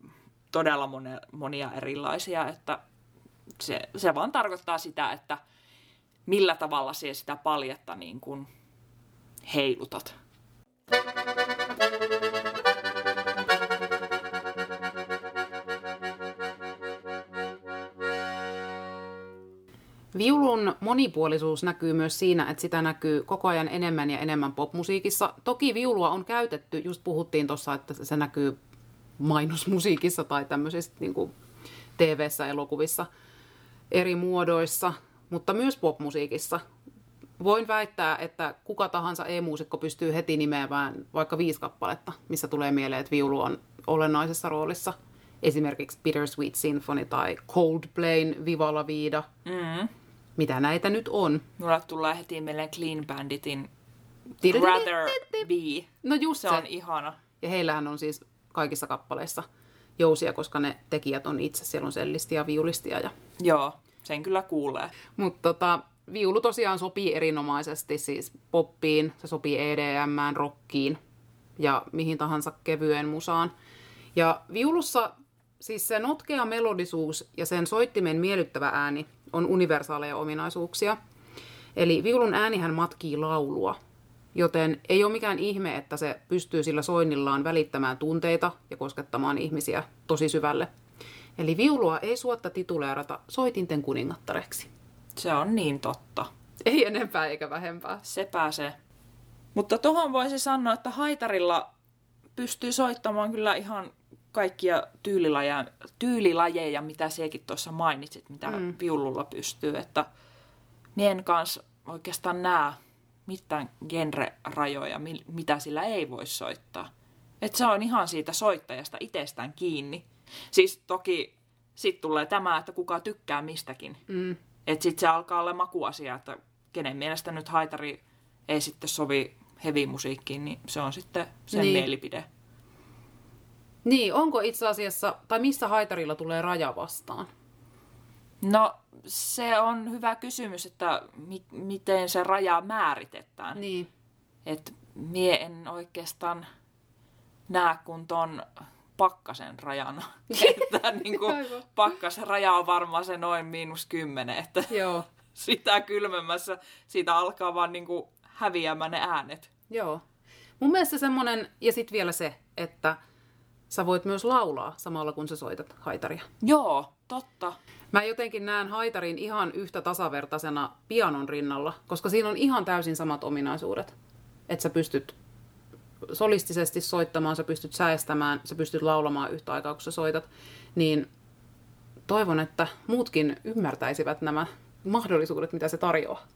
todella monia erilaisia, että se, se vaan tarkoittaa sitä, että millä tavalla sie sitä paljetta niin kuin heilutat. Viulun monipuolisuus näkyy myös siinä, että sitä näkyy koko ajan enemmän ja enemmän popmusiikissa. Toki viulua on käytetty, just puhuttiin tuossa, että se näkyy mainosmusiikissa tai tämmöisissä niin TV-ssä, elokuvissa eri muodoissa, mutta myös popmusiikissa. Voin väittää, että kuka tahansa e-muusikko pystyy heti nimeämään vaikka viisi kappaletta, missä tulee mieleen, että viulu on olennaisessa roolissa. Esimerkiksi Bittersweet Symphony tai Coldplayn Viva la Vida. Mm. Mitä näitä nyt on? Mulla tulee heti mieleen Clean Banditin Rather Be. No just Se se. on ihana. Ja heillähän on siis kaikissa kappaleissa jousia, koska ne tekijät on itse. Siellä on sellisti ja viulistia. Ja... Joo, sen kyllä kuulee. Mutta tota, viulu tosiaan sopii erinomaisesti siis poppiin, se sopii EDM, rockiin ja mihin tahansa kevyen musaan. Ja viulussa siis se notkea melodisuus ja sen soittimen miellyttävä ääni on universaaleja ominaisuuksia. Eli viulun äänihän matkii laulua, joten ei ole mikään ihme, että se pystyy sillä soinnillaan välittämään tunteita ja koskettamaan ihmisiä tosi syvälle. Eli viulua ei suotta tituleerata soitinten kuningattareksi. Se on niin totta. Ei enempää eikä vähempää. Se pääsee. Mutta tuohon voisi sanoa, että haitarilla pystyy soittamaan kyllä ihan kaikkia tyylilajeja, tyylilajeja mitä sekin tuossa mainitsit, mitä mm. viululla pystyy. Että mien kanssa oikeastaan näe mitään genre-rajoja, mi- mitä sillä ei voi soittaa. Että se on ihan siitä soittajasta itsestään kiinni. Siis toki sitten tulee tämä, että kuka tykkää mistäkin. Mm. Että sitten se alkaa olla makuasia, että kenen mielestä nyt haitari ei sitten sovi heavy-musiikkiin, niin se on sitten sen Niin. niin. mielipide. Niin, onko itse asiassa, tai missä haitarilla tulee raja vastaan? No se on hyvä kysymys, että mi- miten se raja määritetään. Niin. Että mie en oikeastaan näe kun ton pakkasen rajana. että niin kuin, Aivan. pakkasen raja on varmaan se noin miinus kymmenen, että Joo. sitä kylmemmässä siitä alkaa vaan niin kuin häviämään ne äänet. Joo. Mun mielestä semmonen, ja sitten vielä se, että sä voit myös laulaa samalla kun sä soitat haitaria. Joo, totta. Mä jotenkin näen haitarin ihan yhtä tasavertaisena pianon rinnalla, koska siinä on ihan täysin samat ominaisuudet. Että sä pystyt solistisesti soittamaan, sä pystyt säestämään, sä pystyt laulamaan yhtä aikaa, kun sä soitat. Niin toivon, että muutkin ymmärtäisivät nämä mahdollisuudet, mitä se tarjoaa.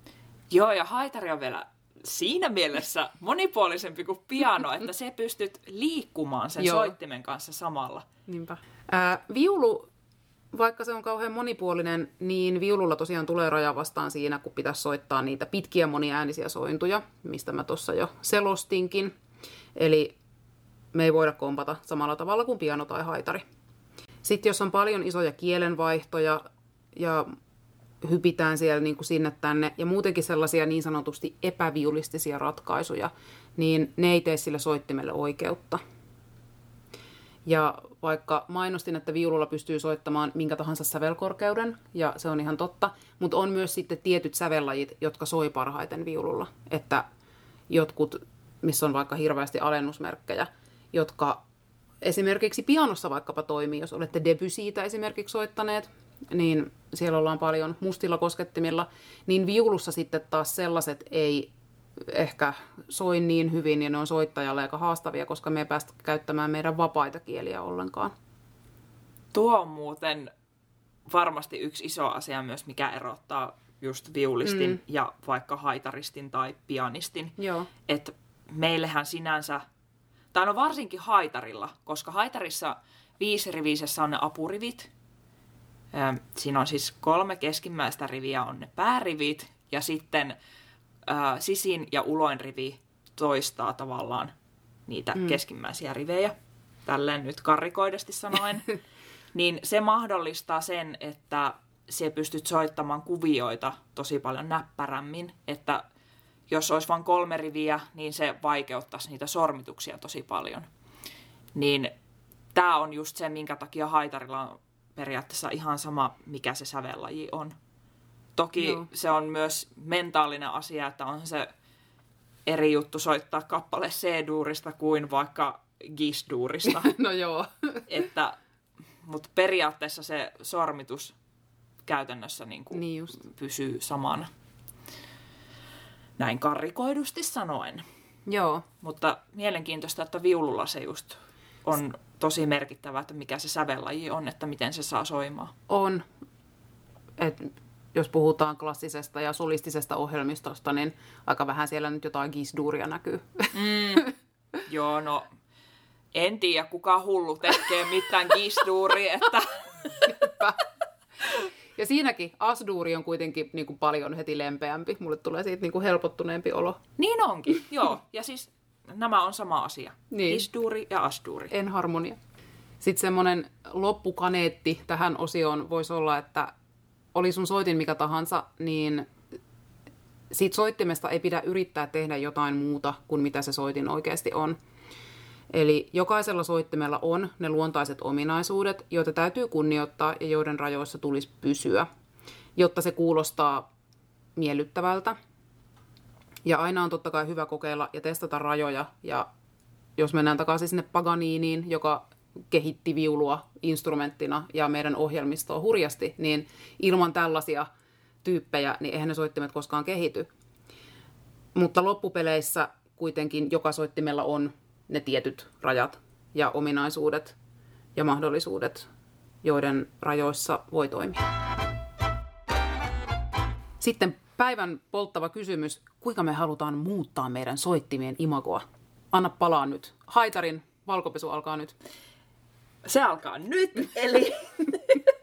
Joo, ja haitari on vielä siinä mielessä monipuolisempi kuin piano, että se pystyt liikkumaan sen Joo. soittimen kanssa samalla. Niinpä. Ää, viulu, vaikka se on kauhean monipuolinen, niin viululla tosiaan tulee raja vastaan siinä, kun pitäisi soittaa niitä pitkiä moniäänisiä sointuja, mistä mä tuossa jo selostinkin. Eli me ei voida kompata samalla tavalla kuin piano tai haitari. Sitten jos on paljon isoja kielenvaihtoja ja hypitään siellä niin kuin sinne tänne ja muutenkin sellaisia niin sanotusti epäviulistisia ratkaisuja, niin ne ei tee sille soittimelle oikeutta. Ja vaikka mainostin, että viululla pystyy soittamaan minkä tahansa sävelkorkeuden, ja se on ihan totta, mutta on myös sitten tietyt sävellajit, jotka soi parhaiten viululla. Että jotkut, missä on vaikka hirveästi alennusmerkkejä, jotka esimerkiksi pianossa vaikkapa toimii, jos olette Debussytä esimerkiksi soittaneet, niin siellä ollaan paljon mustilla koskettimilla, niin viulussa sitten taas sellaiset ei ehkä soi niin hyvin ja ne on soittajalle aika haastavia, koska me ei päästä käyttämään meidän vapaita kieliä ollenkaan. Tuo on muuten varmasti yksi iso asia myös, mikä erottaa just viulistin mm. ja vaikka haitaristin tai pianistin. Joo. Että meillehän sinänsä, tai no varsinkin haitarilla, koska haitarissa viisirivisessä on ne apurivit. Siinä on siis kolme keskimmäistä riviä on ne päärivit ja sitten ää, sisin ja uloin rivi toistaa tavallaan niitä mm. keskimmäisiä rivejä. Tälleen nyt karrikoidesti sanoen. niin se mahdollistaa sen, että se pystyt soittamaan kuvioita tosi paljon näppärämmin, että jos olisi vain kolme riviä, niin se vaikeuttaisi niitä sormituksia tosi paljon. Niin tämä on just se, minkä takia haitarilla on periaatteessa ihan sama, mikä se sävellaji on. Toki Joo. se on myös mentaalinen asia, että on se eri juttu soittaa kappale C-duurista kuin vaikka Gis-duurista. no joo. että, mutta periaatteessa se sormitus käytännössä niin kuin niin just. pysyy samana. Näin karrikoidusti sanoen. Joo. Mutta mielenkiintoista, että viululla se just on tosi merkittävä, että mikä se sävellaji on, että miten se saa soimaan. On. Et jos puhutaan klassisesta ja solistisesta ohjelmistosta, niin aika vähän siellä nyt jotain gisduuria näkyy. Mm. Joo, no en tiedä kuka hullu tekee mitään gisduuria, että... Ja siinäkin Asduuri on kuitenkin niin kuin paljon heti lempeämpi. Mulle tulee siitä niin kuin helpottuneempi olo. Niin onkin, joo. Ja siis nämä on sama asia. Niin. Isduuri ja Asduuri. En harmonia. Sitten semmoinen loppukaneetti tähän osioon voisi olla, että oli sun soitin mikä tahansa, niin siitä soittimesta ei pidä yrittää tehdä jotain muuta kuin mitä se soitin oikeasti on. Eli jokaisella soittimella on ne luontaiset ominaisuudet, joita täytyy kunnioittaa ja joiden rajoissa tulisi pysyä, jotta se kuulostaa miellyttävältä. Ja aina on totta kai hyvä kokeilla ja testata rajoja. Ja jos mennään takaisin sinne Paganiniin, joka kehitti viulua instrumenttina ja meidän ohjelmistoa hurjasti, niin ilman tällaisia tyyppejä, niin eihän ne soittimet koskaan kehity. Mutta loppupeleissä kuitenkin joka soittimella on ne tietyt rajat ja ominaisuudet ja mahdollisuudet, joiden rajoissa voi toimia. Sitten päivän polttava kysymys, kuinka me halutaan muuttaa meidän soittimien imagoa? Anna palaa nyt. Haitarin valkopesu alkaa nyt. Se alkaa nyt, eli,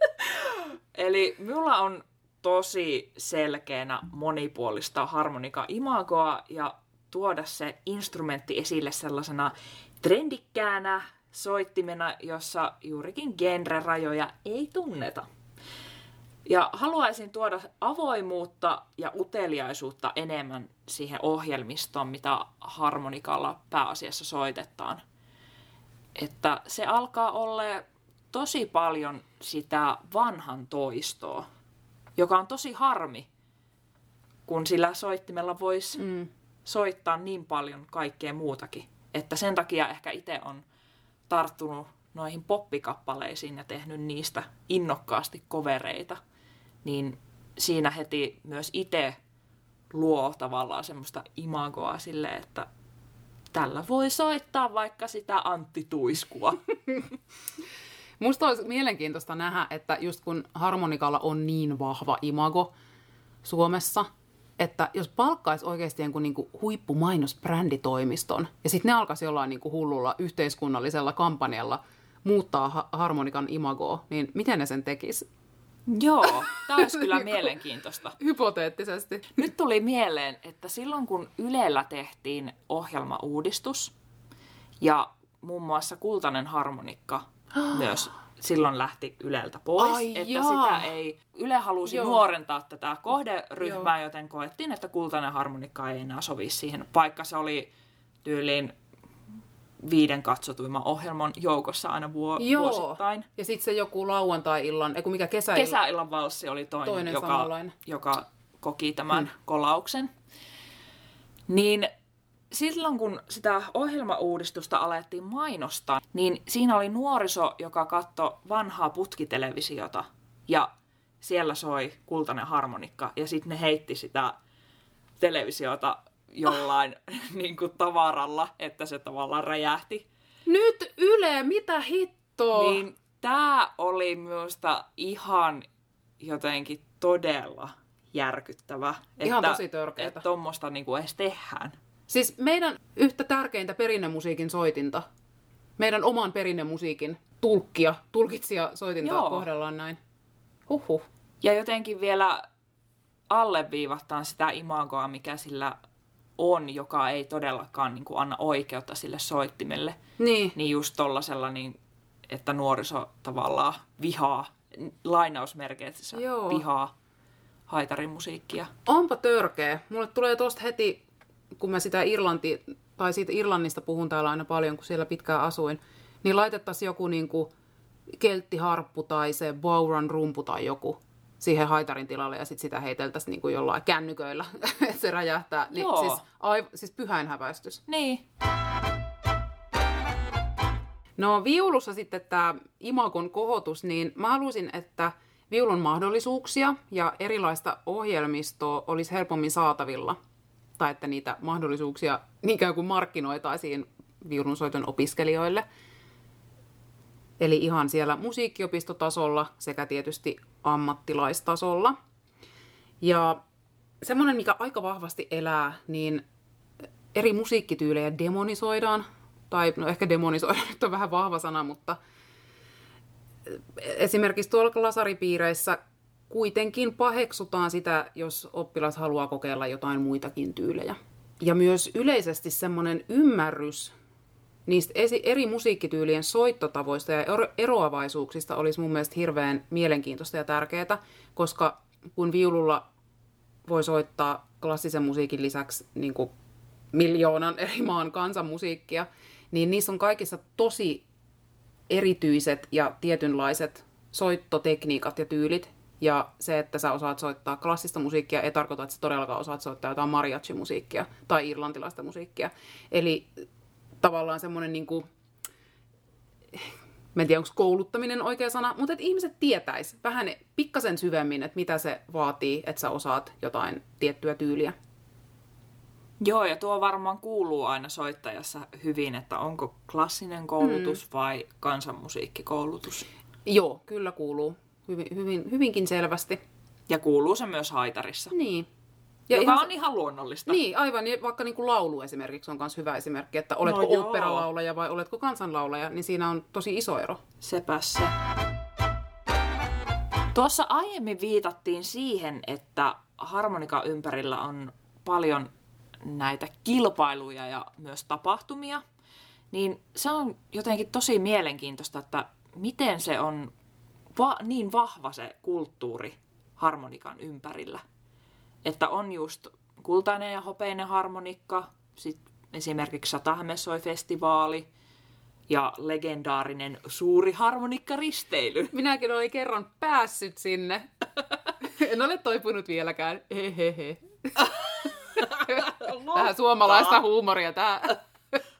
eli minulla on tosi selkeänä monipuolista harmonika-imagoa ja tuoda se instrumentti esille sellaisena trendikkäänä soittimena, jossa juurikin genre-rajoja ei tunneta. Ja haluaisin tuoda avoimuutta ja uteliaisuutta enemmän siihen ohjelmistoon, mitä harmonikalla pääasiassa soitetaan. Että se alkaa olla tosi paljon sitä vanhan toistoa, joka on tosi harmi, kun sillä soittimella voisi mm soittaa niin paljon kaikkea muutakin. Että sen takia ehkä itse on tarttunut noihin poppikappaleisiin ja tehnyt niistä innokkaasti kovereita. Niin siinä heti myös itse luo tavallaan semmoista imagoa sille, että tällä voi soittaa vaikka sitä Antti Tuiskua. Musta olisi mielenkiintoista nähdä, että just kun harmonikalla on niin vahva imago Suomessa, että jos palkkaisi oikeasti jonkun niin kuin huippumainosbränditoimiston ja sitten ne alkaisi jollain niin kuin hullulla yhteiskunnallisella kampanjalla muuttaa ha- harmonikan imagoa, niin miten ne sen tekis? Joo, tämä olisi kyllä mielenkiintoista. Hypoteettisesti. Nyt tuli mieleen, että silloin kun Ylellä tehtiin ohjelmauudistus ja muun muassa Kultainen harmonikka myös silloin lähti Yleltä pois. Ai että jaa. sitä ei, Yle halusi Joo. nuorentaa tätä kohderyhmää, joten koettiin, että kultainen harmonikka ei enää sovi siihen, vaikka se oli tyyliin viiden katsotuimman ohjelman joukossa aina vuo- Joo. vuosittain. Ja sitten se joku lauantai-illan, eiku mikä kesäillan. Kesäillan valssi oli toinen, Toinen joka, samanlainen. joka koki tämän kolauksen. Niin silloin kun sitä ohjelmauudistusta alettiin mainostaa, niin siinä oli nuoriso, joka katsoi vanhaa putkitelevisiota. Ja siellä soi kultainen harmonikka ja sitten ne heitti sitä televisiota jollain niin kuin tavaralla, että se tavallaan räjähti. Nyt Yle, mitä hittoa? Niin tämä oli minusta ihan jotenkin todella järkyttävä. Ihan että, tosi törkeetä. Että tuommoista niinku edes tehdään. Siis meidän yhtä tärkeintä perinnemusiikin soitinta, meidän oman perinnemusiikin tulkkia, tulkitsija soitinta Joo. kohdellaan näin. Huhhuh. Ja jotenkin vielä alleviivattaa sitä imagoa, mikä sillä on, joka ei todellakaan niin kuin anna oikeutta sille soittimelle. Niin. Niin just tollasella, niin, että nuoriso tavallaan vihaa, lainausmerkeissä Joo. vihaa haitarin musiikkia. Onpa törkeä. Mulle tulee tosta heti, kun mä sitä Irlanti, tai siitä Irlannista puhun täällä aina paljon, kun siellä pitkään asuin, niin laitettaisiin joku niinku kelttiharppu tai se bowran rumpu tai joku siihen haitarin tilalle ja sitten sitä heiteltäisiin niinku jollain kännyköillä, että se räjähtää. Niin, Joo. siis, aiv- siis pyhäin häväistys. Niin. No viulussa sitten tämä imagon kohotus, niin mä haluaisin, että viulun mahdollisuuksia ja erilaista ohjelmistoa olisi helpommin saatavilla. Tai että niitä mahdollisuuksia ikään kuin markkinoitaisiin viulunsoiton opiskelijoille. Eli ihan siellä musiikkiopistotasolla sekä tietysti ammattilaistasolla. Ja semmoinen, mikä aika vahvasti elää, niin eri musiikkityylejä demonisoidaan. Tai no ehkä demonisoida nyt on vähän vahva sana, mutta esimerkiksi tuolla lasaripiireissä kuitenkin paheksutaan sitä, jos oppilas haluaa kokeilla jotain muitakin tyylejä. Ja myös yleisesti semmoinen ymmärrys niistä eri musiikkityylien soittotavoista ja ero- eroavaisuuksista olisi mun mielestä hirveän mielenkiintoista ja tärkeää, koska kun viululla voi soittaa klassisen musiikin lisäksi niin kuin miljoonan eri maan kansanmusiikkia, niin niissä on kaikissa tosi erityiset ja tietynlaiset soittotekniikat ja tyylit. Ja se, että sä osaat soittaa klassista musiikkia, ei tarkoita, että sä todellakaan osaat soittaa jotain mariachi-musiikkia tai irlantilaista musiikkia. Eli tavallaan semmoinen niin kuin, mä en tiedä, onko kouluttaminen oikea sana, mutta että ihmiset tietäis vähän pikkasen syvemmin, että mitä se vaatii, että sä osaat jotain tiettyä tyyliä. Joo, ja tuo varmaan kuuluu aina soittajassa hyvin, että onko klassinen koulutus mm. vai kansanmusiikkikoulutus. Joo, kyllä kuuluu. Hyvin, hyvin, hyvinkin selvästi. Ja kuuluu se myös haitarissa. Niin. Ja joka ihan on ihan luonnollista. Niin, aivan. Ja vaikka niin kuin laulu esimerkiksi on myös hyvä esimerkki, että oletko No joo. oopperalaulaja vai oletko kansanlaulaja, niin siinä on tosi iso ero. Sepä se. Tuossa aiemmin viitattiin siihen, että harmonika ympärillä on paljon näitä kilpailuja ja myös tapahtumia. Niin se on jotenkin tosi mielenkiintoista, että miten se on va- niin vahva se kulttuuri harmonikan ympärillä. Että on just kultainen ja hopeinen harmonikka, sitten esimerkiksi Satahamessoi-festivaali ja legendaarinen suuri harmonikkaristeily. Minäkin olin kerran päässyt sinne. en ole toipunut vieläkään. Hehehe. Vähän suomalaista huumoria tää.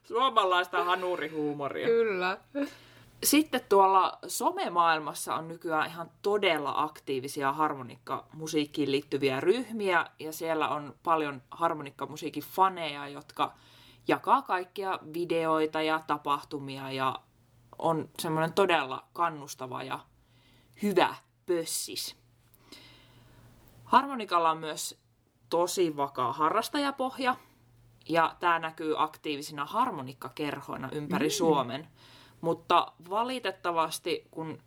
Suomalaista hanurihuumoria. Kyllä. Sitten tuolla somemaailmassa on nykyään ihan todella aktiivisia harmonikkamusiikkiin liittyviä ryhmiä, ja siellä on paljon harmonikkamusiikin faneja, jotka jakaa kaikkia videoita ja tapahtumia, ja on semmoinen todella kannustava ja hyvä pössis. Harmonikalla on myös tosi vakaa harrastajapohja, ja tämä näkyy aktiivisina harmonikkakerhoina ympäri mm. Suomen. Mutta valitettavasti, kun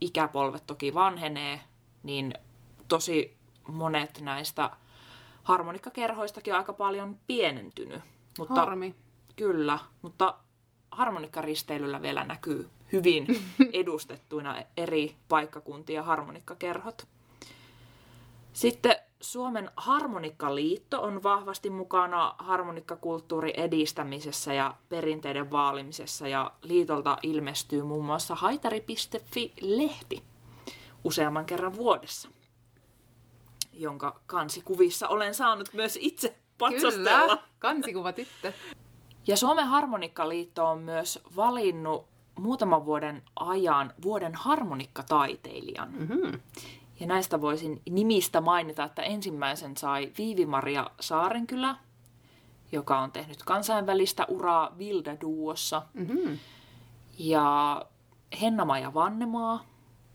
ikäpolvet toki vanhenee, niin tosi monet näistä harmonikkakerhoistakin on aika paljon pienentynyt. Mutta, Harmi. Kyllä, mutta harmonikkaristeilyllä vielä näkyy hyvin edustettuina eri paikkakuntia harmonikkakerhot. Sitten Suomen Harmonikkaliitto on vahvasti mukana harmonikkakulttuurin edistämisessä ja perinteiden vaalimisessa ja liitolta ilmestyy muun muassa haitari.fi-lehti useamman kerran vuodessa, jonka kansikuvissa olen saanut myös itse patsastella. Kyllä. Kansikuva tyttö. Ja Suomen Harmonikkaliitto on myös valinnut muutaman vuoden ajan vuoden harmonikkataiteilijan. Mm-hmm. Ja näistä voisin nimistä mainita, että ensimmäisen sai Viivi-Maria Saarenkylä, joka on tehnyt kansainvälistä uraa Vilda Duossa. Mm-hmm. Ja Henna-Maja Vannemaa,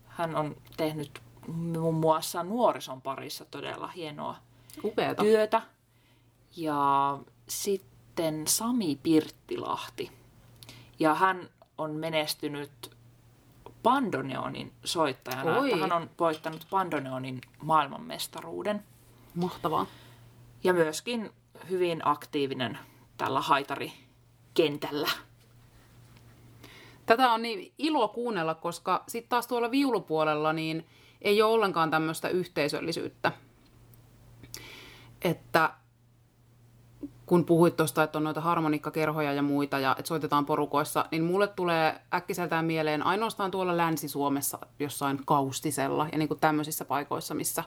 hän on tehnyt muun muassa nuorison parissa todella hienoa Upeeta. työtä. Ja sitten Sami Pirttilahti. Ja hän on menestynyt bandoneonin soittajana. Oi. Että hän on voittanut bandoneonin maailmanmestaruuden. Mahtavaa. Ja myöskin hyvin aktiivinen tällä haitarikentällä. Tätä on niin ilo kuunnella, koska sitten taas tuolla viulupuolella niin ei ole ollenkaan tämmöistä yhteisöllisyyttä. Että kun puhuit tuosta, että on noita harmonikkakerhoja ja muita ja että soitetaan porukoissa, niin mulle tulee äkkiseltään mieleen ainoastaan tuolla Länsi-Suomessa jossain kaustisella ja niin kuin tämmöisissä paikoissa, missä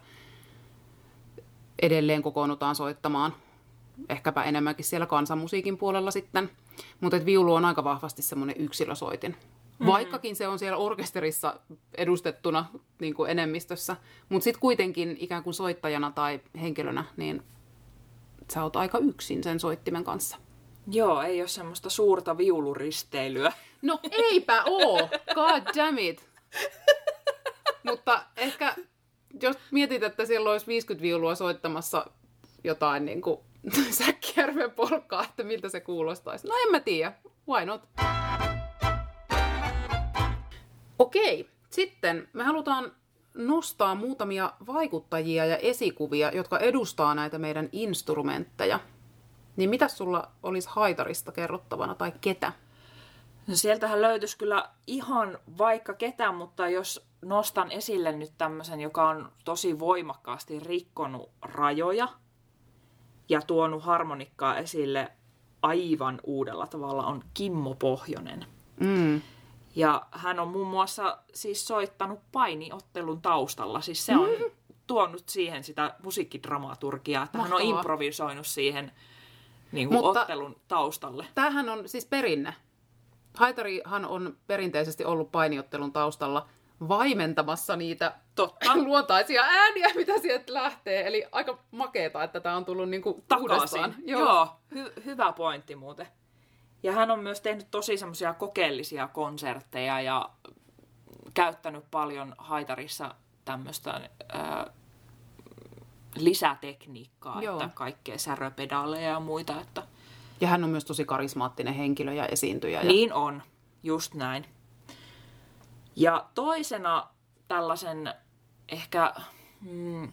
edelleen kokoonnutaan soittamaan. Ehkäpä enemmänkin siellä kansanmusiikin puolella sitten. Mutta viulu on aika vahvasti semmoinen yksilösoitin. Mm-hmm. Vaikkakin se on siellä orkesterissa edustettuna niin kuin enemmistössä. Mutta sitten kuitenkin ikään kuin soittajana tai henkilönä, niin sä oot aika yksin sen soittimen kanssa. Joo, ei ole semmoista suurta viuluristeilyä. No eipä oo! God damn it! Mutta ehkä jos mietit, että siellä olisi 50 viulua soittamassa jotain niin kuin Säkkijärven polkkaa, että miltä se kuulostaisi. No en mä tiedä. Why not? Okei, sitten me halutaan nostaa muutamia vaikuttajia ja esikuvia, jotka edustaa näitä meidän instrumentteja. Niin mitä sulla olisi haitarista kerrottavana tai ketä? No sieltähän löytyisi kyllä ihan vaikka ketä, mutta jos nostan esille nyt tämmöisen, joka on tosi voimakkaasti rikkonut rajoja ja tuonut harmonikkaa esille aivan uudella tavalla, on Kimmo Pohjonen. Mm. Ja hän on muun muassa siis soittanut painiottelun taustalla. Siis se on mm. tuonut siihen sitä musiikkidramaturgiaa, että Mahtavaa. hän on improvisoinut siihen niin kuin Mutta- ottelun taustalle. Tämähän on siis perinne. Haitarihan on perinteisesti ollut painiottelun taustalla vaimentamassa niitä Totta. luontaisia ääniä, mitä sieltä lähtee. Eli aika makeeta, että tämä on tullut niinku takaisin. uudestaan. Joo, Joo hy- hyvä pointti muuten. Ja hän on myös tehnyt tosi semmoisia kokeellisia konsertteja ja käyttänyt paljon haitarissa tämmöistä lisätekniikkaa, Joo. että kaikkea säröpedaaleja ja muita. Että... Ja hän on myös tosi karismaattinen henkilö ja esiintyjä. Ja... Niin on, just näin. Ja toisena tällaisen ehkä, mm,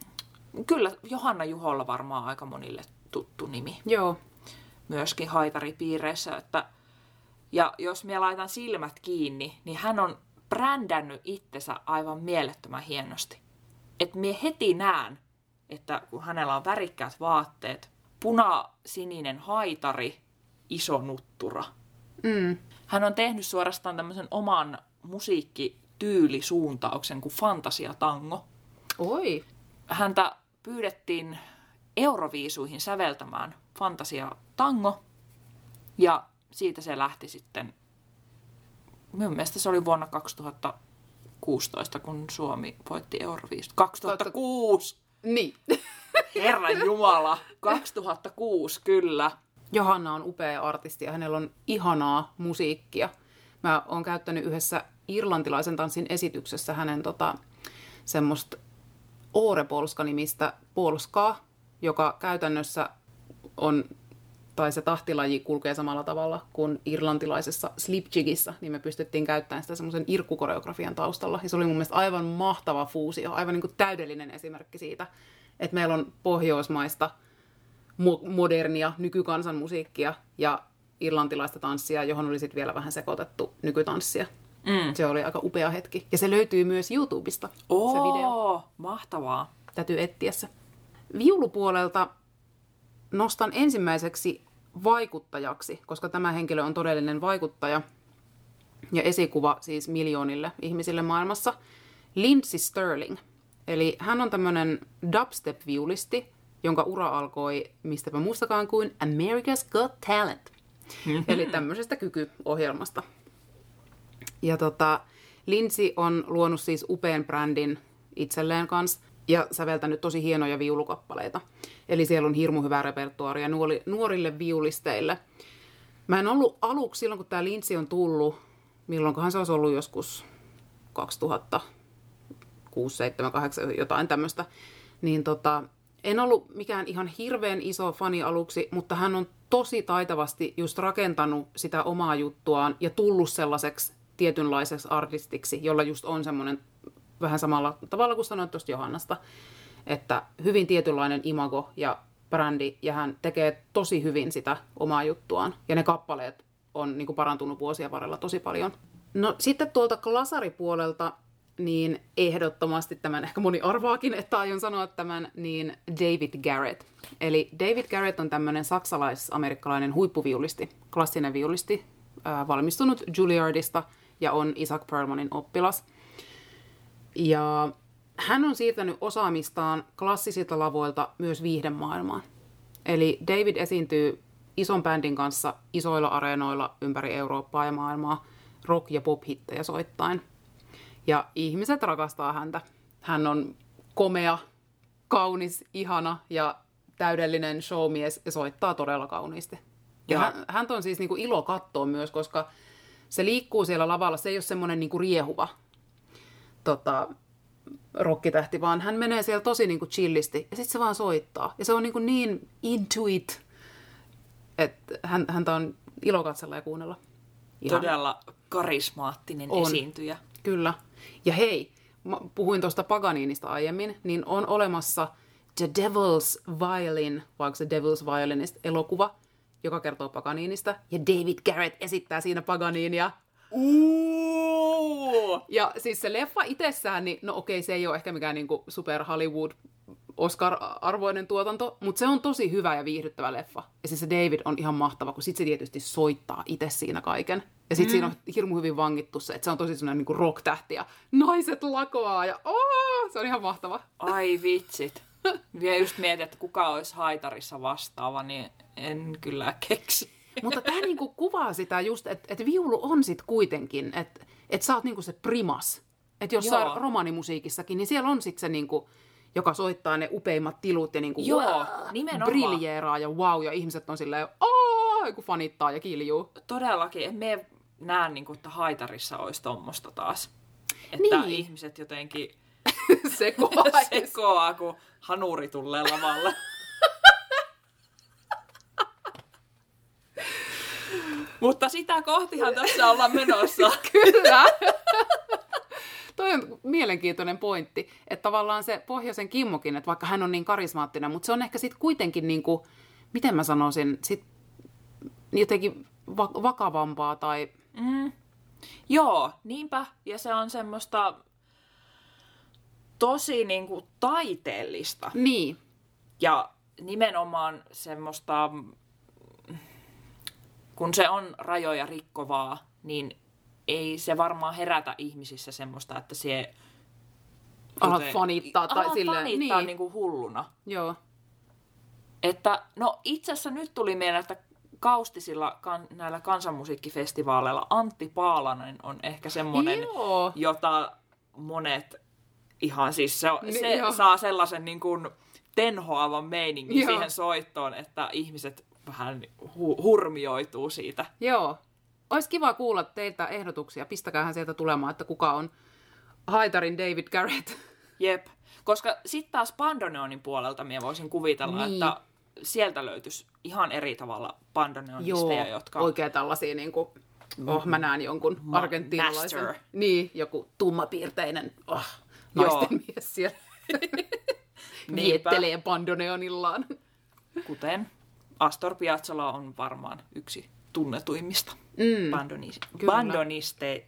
kyllä Johanna Juholla varmaan aika monille tuttu nimi. Joo. Myöskin haitaripiireissä. Että, ja jos minä laitan silmät kiinni, niin hän on brändännyt itsensä aivan mielettömän hienosti. Että minä heti näen, että kun hänellä on värikkäät vaatteet, punasininen haitari, iso nuttura. Mm. Hän on tehnyt suorastaan tämmöisen oman musiikkityylisuuntauksen kuin fantasiatango. Oi. Häntä pyydettiin Euroviisuihin säveltämään Fantasia Tango. Ja siitä se lähti sitten, minun mielestä se oli vuonna 2016, kun Suomi voitti Euroviisut. 2006! Niin. Herran Jumala! 2006, kyllä. Johanna on upea artisti ja hänellä on ihanaa musiikkia. Mä oon käyttänyt yhdessä irlantilaisen tanssin esityksessä hänen tota, semmoista Oore Polska-nimistä polskaa, joka käytännössä on, tai se tahtilaji kulkee samalla tavalla kuin irlantilaisessa slipjigissä, niin me pystyttiin käyttämään sitä semmoisen irkkukoreografian taustalla. Ja se oli mun mielestä aivan mahtava fuusio, aivan niin kuin täydellinen esimerkki siitä, että meillä on pohjoismaista mo- modernia nykykansanmusiikkia ja irlantilaista tanssia, johon oli sitten vielä vähän sekoitettu nykytanssia. Mm. Se oli aika upea hetki. Ja se löytyy myös YouTubesta, se video. Oo, mahtavaa. Täytyy etsiä se. Viulupuolelta nostan ensimmäiseksi vaikuttajaksi, koska tämä henkilö on todellinen vaikuttaja ja esikuva siis miljoonille ihmisille maailmassa, Lindsey Sterling. Eli hän on tämmöinen dubstep-viulisti, jonka ura alkoi mistäpä muustakaan kuin America's Got Talent. Eli tämmöisestä kykyohjelmasta. Ja tota, Lindsay on luonut siis upean brändin itselleen kanssa ja säveltänyt tosi hienoja viulukappaleita. Eli siellä on hirmu hyvää repertuaaria nuori, nuorille viulisteille. Mä en ollut aluksi silloin, kun tämä Lindsay on tullut, milloinkohan se olisi ollut joskus 2006, 7, 8, jotain tämmöistä, niin tota, en ollut mikään ihan hirveän iso fani aluksi, mutta hän on tosi taitavasti just rakentanut sitä omaa juttuaan ja tullut sellaiseksi tietynlaiseksi artistiksi, jolla just on semmoinen vähän samalla tavalla kuin sanoit tuosta Johannasta, että hyvin tietynlainen imago ja brändi, ja hän tekee tosi hyvin sitä omaa juttuaan. Ja ne kappaleet on niin kuin parantunut vuosien varrella tosi paljon. No sitten tuolta klasaripuolelta, niin ehdottomasti tämän, ehkä moni arvaakin, että aion sanoa tämän, niin David Garrett. Eli David Garrett on tämmöinen saksalais-amerikkalainen huippuviulisti, klassinen viulisti, valmistunut Juilliardista ja on Isaac Perlmanin oppilas – ja hän on siirtänyt osaamistaan klassisilta lavoilta myös viihdemaailmaan. Eli David esiintyy ison bändin kanssa isoilla areenoilla ympäri Eurooppaa ja maailmaa rock- ja pop-hittejä soittain. Ja ihmiset rakastaa häntä. Hän on komea, kaunis, ihana ja täydellinen showmies ja soittaa todella kauniisti. Ja, ja hän, häntä on siis niinku ilo katsoa myös, koska se liikkuu siellä lavalla. Se ei ole semmoinen niinku riehuva, tota, rokkitähti, vaan hän menee siellä tosi niin kuin chillisti ja sitten se vaan soittaa. Ja se on niin, kuin niin into it, että hän, häntä on ilo katsella ja kuunnella. Ihan. Todella karismaattinen on. esiintyjä. Kyllä. Ja hei, mä puhuin tuosta Paganiinista aiemmin, niin on olemassa The Devil's Violin, vaikka se Devil's Violinist elokuva, joka kertoo Paganiinista. Ja David Garrett esittää siinä Paganiinia. Ja siis se leffa itsessään, niin no okei, se ei ole ehkä mikään niinku super Hollywood Oscar-arvoinen tuotanto, mutta se on tosi hyvä ja viihdyttävä leffa. Ja siis se David on ihan mahtava, kun sit se tietysti soittaa itse siinä kaiken. Ja sit mm. siinä on hirmu hyvin vangittu se, että se on tosi sellainen niinku rock-tähti ja naiset lakoaa ja oh, se on ihan mahtava. Ai vitsit. Vielä just mietin, että kuka olisi haitarissa vastaava, niin en kyllä keksi. Mutta tämä niinku kuvaa sitä just, että et viulu on sit kuitenkin, että et sä oot niinku se primas. Että jossain romanimusiikissakin, niin siellä on sitten se niinku, joka soittaa ne upeimmat tilut ja niinku Joo, wow, nimenomaan. briljeeraa ja wow, ja ihmiset on silleen, aah, kun fanittaa ja kiljuu. Todellakin, että me näen niinku, että haitarissa olisi tommosta taas. Että niin. ihmiset jotenkin sekoaa, sekoaa, kun hanuri tulee lavalle. Mutta sitä kohtihan tässä ollaan menossa. Kyllä. Toi on mielenkiintoinen pointti, että tavallaan se Pohjoisen Kimmokin, että vaikka hän on niin karismaattinen, mutta se on ehkä sitten kuitenkin, niin kuin, miten mä sanoisin, sit jotenkin va- vakavampaa tai... Mm. Joo, niinpä. Ja se on semmoista tosi niin kuin, taiteellista. Niin. Ja nimenomaan semmoista kun se on rajoja rikkovaa, niin ei se varmaan herätä ihmisissä semmoista, että se alat fanittaa tai silleen. fanittaa niin. niin kuin hulluna. Joo. Että no itse asiassa nyt tuli mieleen, että kaustisilla kan, näillä kansanmusiikkifestivaaleilla Antti Paalanen on ehkä semmoinen, Joo. jota monet ihan siis se, se saa sellaisen niin kuin tenhoavan meiningin Joo. siihen soittoon, että ihmiset vähän hu- hurmioituu siitä. Joo. Olisi kiva kuulla teiltä ehdotuksia. Pistäkäähän sieltä tulemaan, että kuka on haitarin David Garrett. Jep. Koska sitten taas Bandoneonin puolelta minä voisin kuvitella, niin. että sieltä löytyisi ihan eri tavalla bandoneonisteja, Joo, jotka... oikein tällaisia niin kuin, oh, mä näen jonkun Ma- argentiinalaisen. Master. Niin, joku tummapiirteinen oh, naisten Joo. mies siellä. Viettelee bandoneonillaan. Kuten Astor Piazzolla on varmaan yksi tunnetuimmista mm. bandoniste. Bandoniste.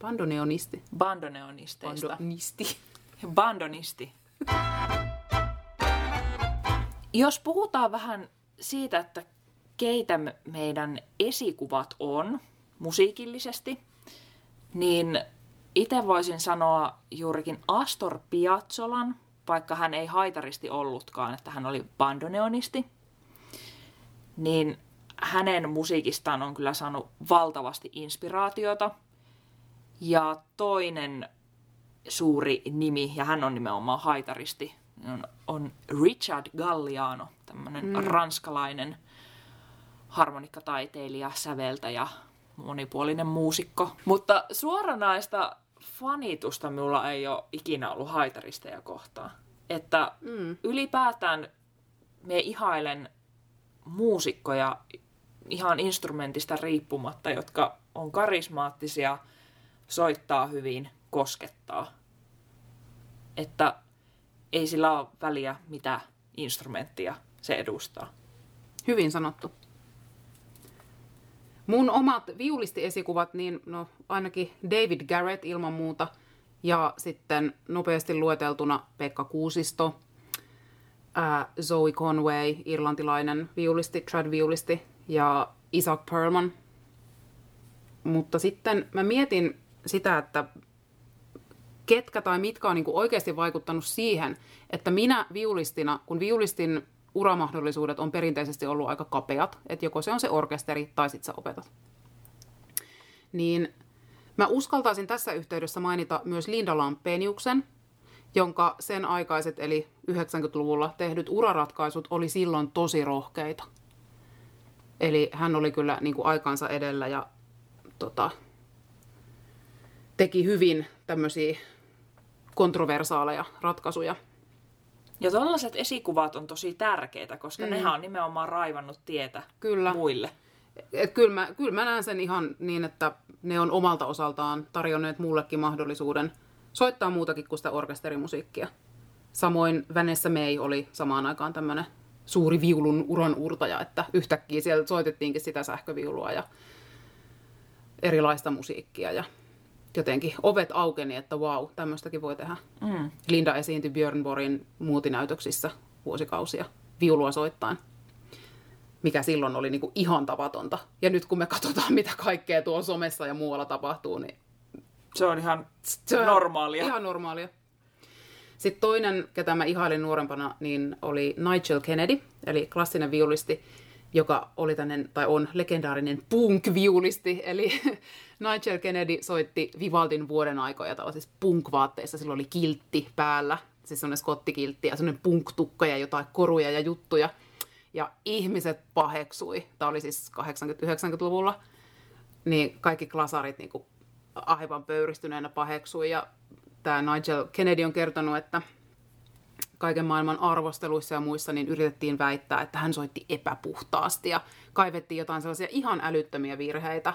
Bandoneonisti. Bandoneonisteista. Bandonisti. Bandonisti. Jos puhutaan vähän siitä, että keitä meidän esikuvat on musiikillisesti, niin itse voisin sanoa juurikin Astor Piazzolan, vaikka hän ei haitaristi ollutkaan, että hän oli bandoneonisti niin hänen musiikistaan on kyllä saanut valtavasti inspiraatiota. Ja toinen suuri nimi, ja hän on nimenomaan haitaristi, on, on Richard Galliano, tämmöinen mm. ranskalainen harmonikkataiteilija, säveltäjä, monipuolinen muusikko. Mutta suoranaista fanitusta minulla ei ole ikinä ollut haitaristeja kohtaan. Että mm. ylipäätään me ihailen muusikkoja ihan instrumentista riippumatta, jotka on karismaattisia, soittaa hyvin, koskettaa. Että ei sillä ole väliä, mitä instrumenttia se edustaa. Hyvin sanottu. Mun omat viulistiesikuvat, niin no ainakin David Garrett ilman muuta ja sitten nopeasti lueteltuna Pekka Kuusisto, ää, Zoe Conway, irlantilainen viulisti, trad-viulisti ja Isaac Perlman. Mutta sitten mä mietin sitä, että ketkä tai mitkä on niin oikeasti vaikuttanut siihen, että minä viulistina, kun viulistin uramahdollisuudet on perinteisesti ollut aika kapeat, että joko se on se orkesteri tai sitten sä opetat. Niin mä uskaltaisin tässä yhteydessä mainita myös Linda Lampeniuksen, jonka sen aikaiset eli 90-luvulla tehdyt uraratkaisut oli silloin tosi rohkeita. Eli hän oli kyllä niin kuin aikansa edellä ja tota, teki hyvin tämmöisiä kontroversaaleja ratkaisuja. Ja tällaiset esikuvat on tosi tärkeitä, koska mm. nehän on nimenomaan raivannut tietä kyllä. muille. Et kyllä, mä, kyllä mä näen sen ihan niin, että ne on omalta osaltaan tarjonneet mullekin mahdollisuuden soittaa muutakin kuin sitä orkesterimusiikkia. Samoin Vanessa May oli samaan aikaan tämmöinen suuri viulun uran urtaja, että yhtäkkiä siellä soitettiinkin sitä sähköviulua ja erilaista musiikkia ja jotenkin ovet aukeni, että vau, tämmöistäkin voi tehdä. Mm. Linda esiintyi Björn Borgin muutinäytöksissä vuosikausia viulua soittain, mikä silloin oli niinku ihan tavatonta. Ja nyt kun me katsotaan, mitä kaikkea tuo somessa ja muualla tapahtuu, niin... Se on ihan se on normaalia. Ihan normaalia. Sitten toinen, ketä mä ihailin nuorempana, niin oli Nigel Kennedy, eli klassinen viulisti, joka oli tännen, tai on legendaarinen punk-viulisti, eli Nigel Kennedy soitti Vivaldin vuoden aikoja tällaisissa punk-vaatteissa, sillä oli kiltti päällä, siis semmoinen skottikiltti ja semmoinen punk-tukka ja jotain koruja ja juttuja. Ja ihmiset paheksui, tämä oli siis 80-90-luvulla, niin kaikki klasarit niin kuin aivan pöyristyneenä paheksui ja tämä Nigel Kennedy on kertonut, että kaiken maailman arvosteluissa ja muissa niin yritettiin väittää, että hän soitti epäpuhtaasti ja kaivettiin jotain sellaisia ihan älyttömiä virheitä.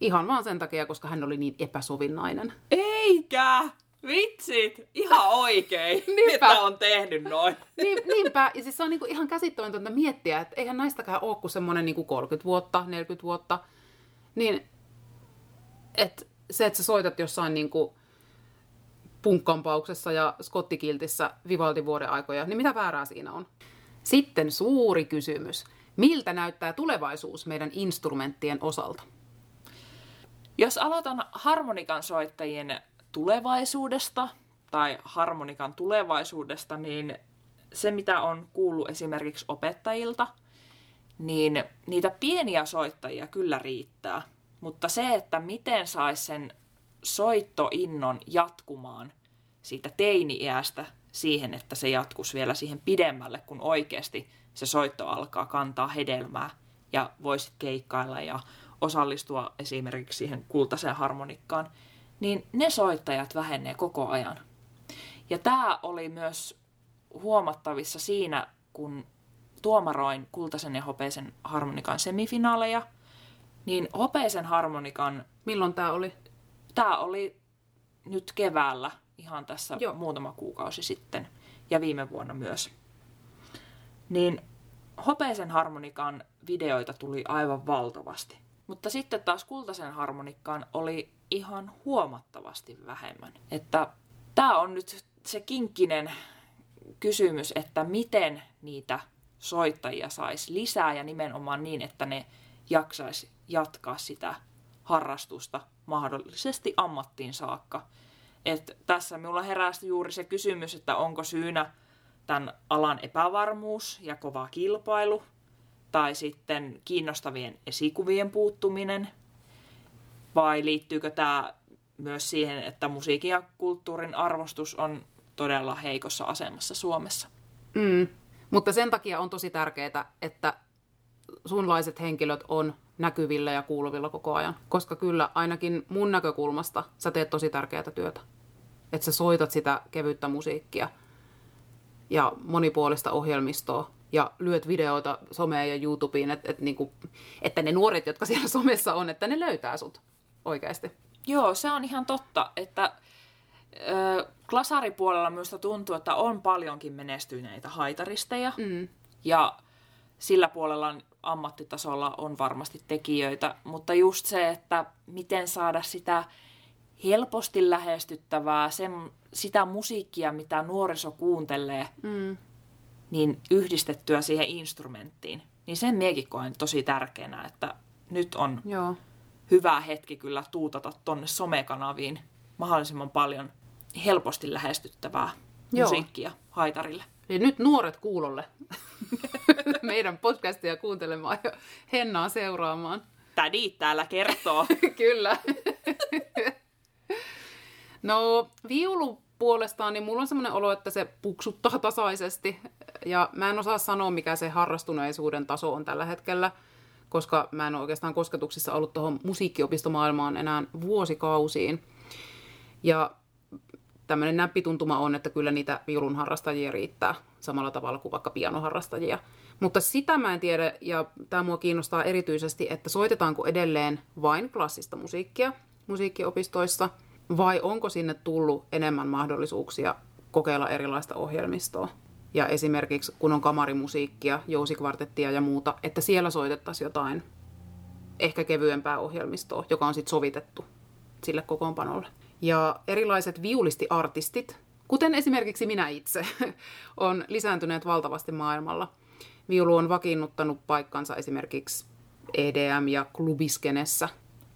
Ihan vaan sen takia, koska hän oli niin epäsovinnainen. Eikä! Vitsit! Ihan oikein, Niinpä. että on tehnyt noin. Niin, niinpä. Ja siis se on niinku ihan käsittämätöntä miettiä, että eihän näistäkään ole kuin semmoinen niinku 30 vuotta, 40 vuotta. Niin, että se, että sä soitat jossain niinku punkkampauksessa ja skottikiltissä Vivaldi vuoden aikoja, niin mitä väärää siinä on? Sitten suuri kysymys. Miltä näyttää tulevaisuus meidän instrumenttien osalta? Jos aloitan harmonikan soittajien tulevaisuudesta tai harmonikan tulevaisuudesta, niin se mitä on kuullut esimerkiksi opettajilta, niin niitä pieniä soittajia kyllä riittää. Mutta se, että miten saisi sen soittoinnon jatkumaan siitä teini-iästä siihen, että se jatkus vielä siihen pidemmälle, kun oikeasti se soitto alkaa kantaa hedelmää ja voisit keikkailla ja osallistua esimerkiksi siihen kultaiseen harmonikkaan, niin ne soittajat vähenee koko ajan. Ja tämä oli myös huomattavissa siinä, kun tuomaroin kultaisen ja hopeisen harmonikan semifinaaleja, niin hopeisen harmonikan... Milloin tämä oli? Tämä oli nyt keväällä, ihan tässä Joo. muutama kuukausi sitten, ja viime vuonna myös. Niin hopeisen harmonikan videoita tuli aivan valtavasti. Mutta sitten taas kultaisen harmonikkaan oli ihan huomattavasti vähemmän. Että tämä on nyt se kinkkinen kysymys, että miten niitä soittajia saisi lisää ja nimenomaan niin, että ne jaksaisi jatkaa sitä harrastusta mahdollisesti ammattiin saakka. Et tässä minulla heräsi juuri se kysymys, että onko syynä tämän alan epävarmuus ja kova kilpailu, tai sitten kiinnostavien esikuvien puuttuminen, vai liittyykö tämä myös siihen, että musiikin ja kulttuurin arvostus on todella heikossa asemassa Suomessa. Mm. Mutta sen takia on tosi tärkeää, että sunlaiset henkilöt on näkyvillä ja kuuluvilla koko ajan. Koska kyllä ainakin mun näkökulmasta sä teet tosi tärkeää työtä. Että sä soitat sitä kevyttä musiikkia ja monipuolista ohjelmistoa ja lyöt videoita someen ja YouTubeen, että, että, niin kuin, että ne nuoret, jotka siellä somessa on, että ne löytää sut oikeasti. Joo, se on ihan totta, että ö, klasaripuolella minusta tuntuu, että on paljonkin menestyneitä haitaristeja. Mm. Ja sillä puolella ammattitasolla on varmasti tekijöitä, mutta just se, että miten saada sitä helposti lähestyttävää, sen, sitä musiikkia, mitä nuoriso kuuntelee, Mm. niin yhdistettyä siihen instrumenttiin. Niin sen miekin koen tosi tärkeänä, että nyt on Joo. hyvä hetki kyllä tuutata tonne somekanaviin mahdollisimman paljon helposti lähestyttävää Joo. musiikkia haitarille. Eli nyt nuoret kuulolle meidän podcastia kuuntelemaan ja Hennaa seuraamaan. Tädi täällä kertoo. Kyllä. no, viulu puolestaan, niin mulla on semmoinen olo, että se puksuttaa tasaisesti. Ja mä en osaa sanoa, mikä se harrastuneisuuden taso on tällä hetkellä, koska mä en ole oikeastaan kosketuksissa ollut tuohon musiikkiopistomaailmaan enää vuosikausiin. Ja tämmöinen näppituntuma on, että kyllä niitä viulun harrastajia riittää samalla tavalla kuin vaikka pianoharrastajia. Mutta sitä mä en tiedä, ja tämä mua kiinnostaa erityisesti, että soitetaanko edelleen vain klassista musiikkia musiikkiopistoissa, vai onko sinne tullut enemmän mahdollisuuksia kokeilla erilaista ohjelmistoa. Ja esimerkiksi kun on kamarimusiikkia, jousikvartettia ja muuta, että siellä soitettaisiin jotain ehkä kevyempää ohjelmistoa, joka on sitten sovitettu sille kokoonpanolle. Ja erilaiset viulistiartistit, kuten esimerkiksi minä itse, on lisääntyneet valtavasti maailmalla. Viulu on vakiinnuttanut paikkansa esimerkiksi EDM- ja klubiskenessä.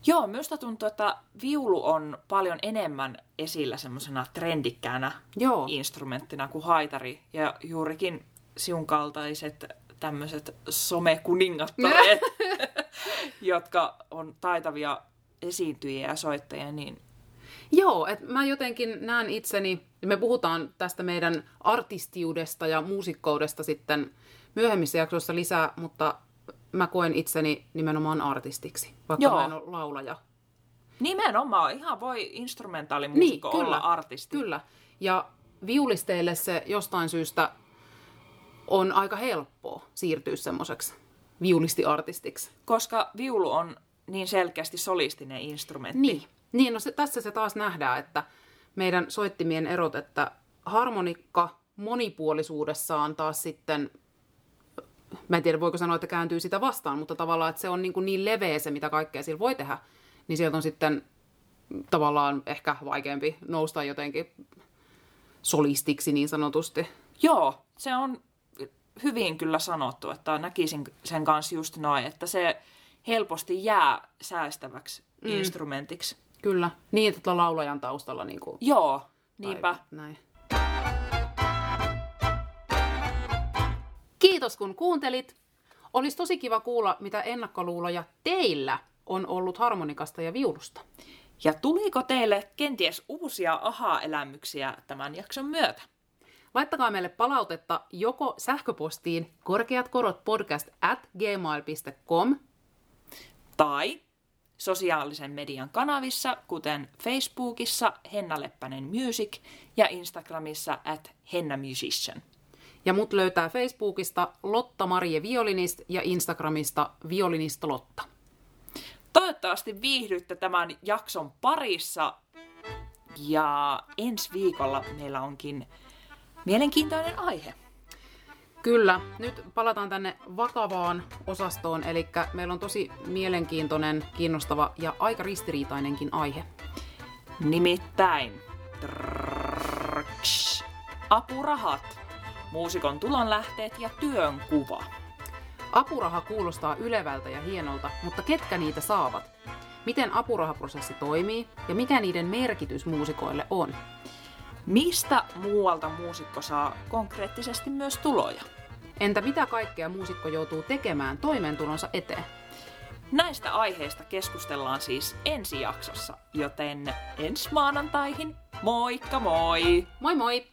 Joo, minusta tuntuu, että viulu on paljon enemmän esillä semmoisena trendikkäänä Joo. instrumenttina kuin haitari. Ja juurikin siun kaltaiset tämmöiset somekuningattareet, jotka on taitavia esiintyjiä ja soittajia, niin Joo, että mä jotenkin näen itseni, me puhutaan tästä meidän artistiudesta ja muusikkoudesta sitten myöhemmissä jaksoissa lisää, mutta mä koen itseni nimenomaan artistiksi, vaikka Joo. mä en ole laulaja. nimenomaan ihan voi instrumentaalimuusikko Niin, kyllä, olla artisti. Kyllä. Ja viulisteille se jostain syystä on aika helppoa siirtyä semmoiseksi viulistiartistiksi. Koska viulu on niin selkeästi solistinen instrumentti. Niin. Niin, no se, tässä se taas nähdään, että meidän soittimien erot, että harmonikka monipuolisuudessaan taas sitten, mä en tiedä voiko sanoa, että kääntyy sitä vastaan, mutta tavallaan, että se on niin, kuin niin leveä se, mitä kaikkea sillä voi tehdä, niin sieltä on sitten tavallaan ehkä vaikeampi nousta jotenkin solistiksi niin sanotusti. Joo, se on hyvin kyllä sanottu, että näkisin sen kanssa just noin, että se helposti jää säästäväksi mm. instrumentiksi. Kyllä. Niin, että laulajan taustalla niin kuin, Joo, tai niinpä. Näin. Kiitos kun kuuntelit. Olisi tosi kiva kuulla, mitä ennakkoluuloja teillä on ollut harmonikasta ja viulusta. Ja tuliko teille kenties uusia aha-elämyksiä tämän jakson myötä? Laittakaa meille palautetta joko sähköpostiin korkeatkorotpodcast at gmail.com Tai sosiaalisen median kanavissa, kuten Facebookissa Henna Leppänen Music ja Instagramissa at Henna Musician. ja mut löytää Facebookista Lotta Marie Violinist ja Instagramista Violinist Lotta. Toivottavasti viihdytte tämän jakson parissa. Ja ensi viikolla meillä onkin mielenkiintoinen aihe. Kyllä, nyt palataan tänne vakavaan osastoon, eli meillä on tosi mielenkiintoinen, kiinnostava ja aika ristiriitainenkin aihe. Nimittäin apurahat, muusikon tulonlähteet ja työnkuva. Apuraha kuulostaa ylevältä ja hienolta, mutta ketkä niitä saavat? Miten apurahaprosessi toimii ja mikä niiden merkitys muusikoille on? Mistä muualta muusikko saa konkreettisesti myös tuloja? Entä mitä kaikkea muusikko joutuu tekemään toimeentulonsa eteen? Näistä aiheista keskustellaan siis ensi jaksossa, joten ensi maanantaihin, moikka moi! Moi moi!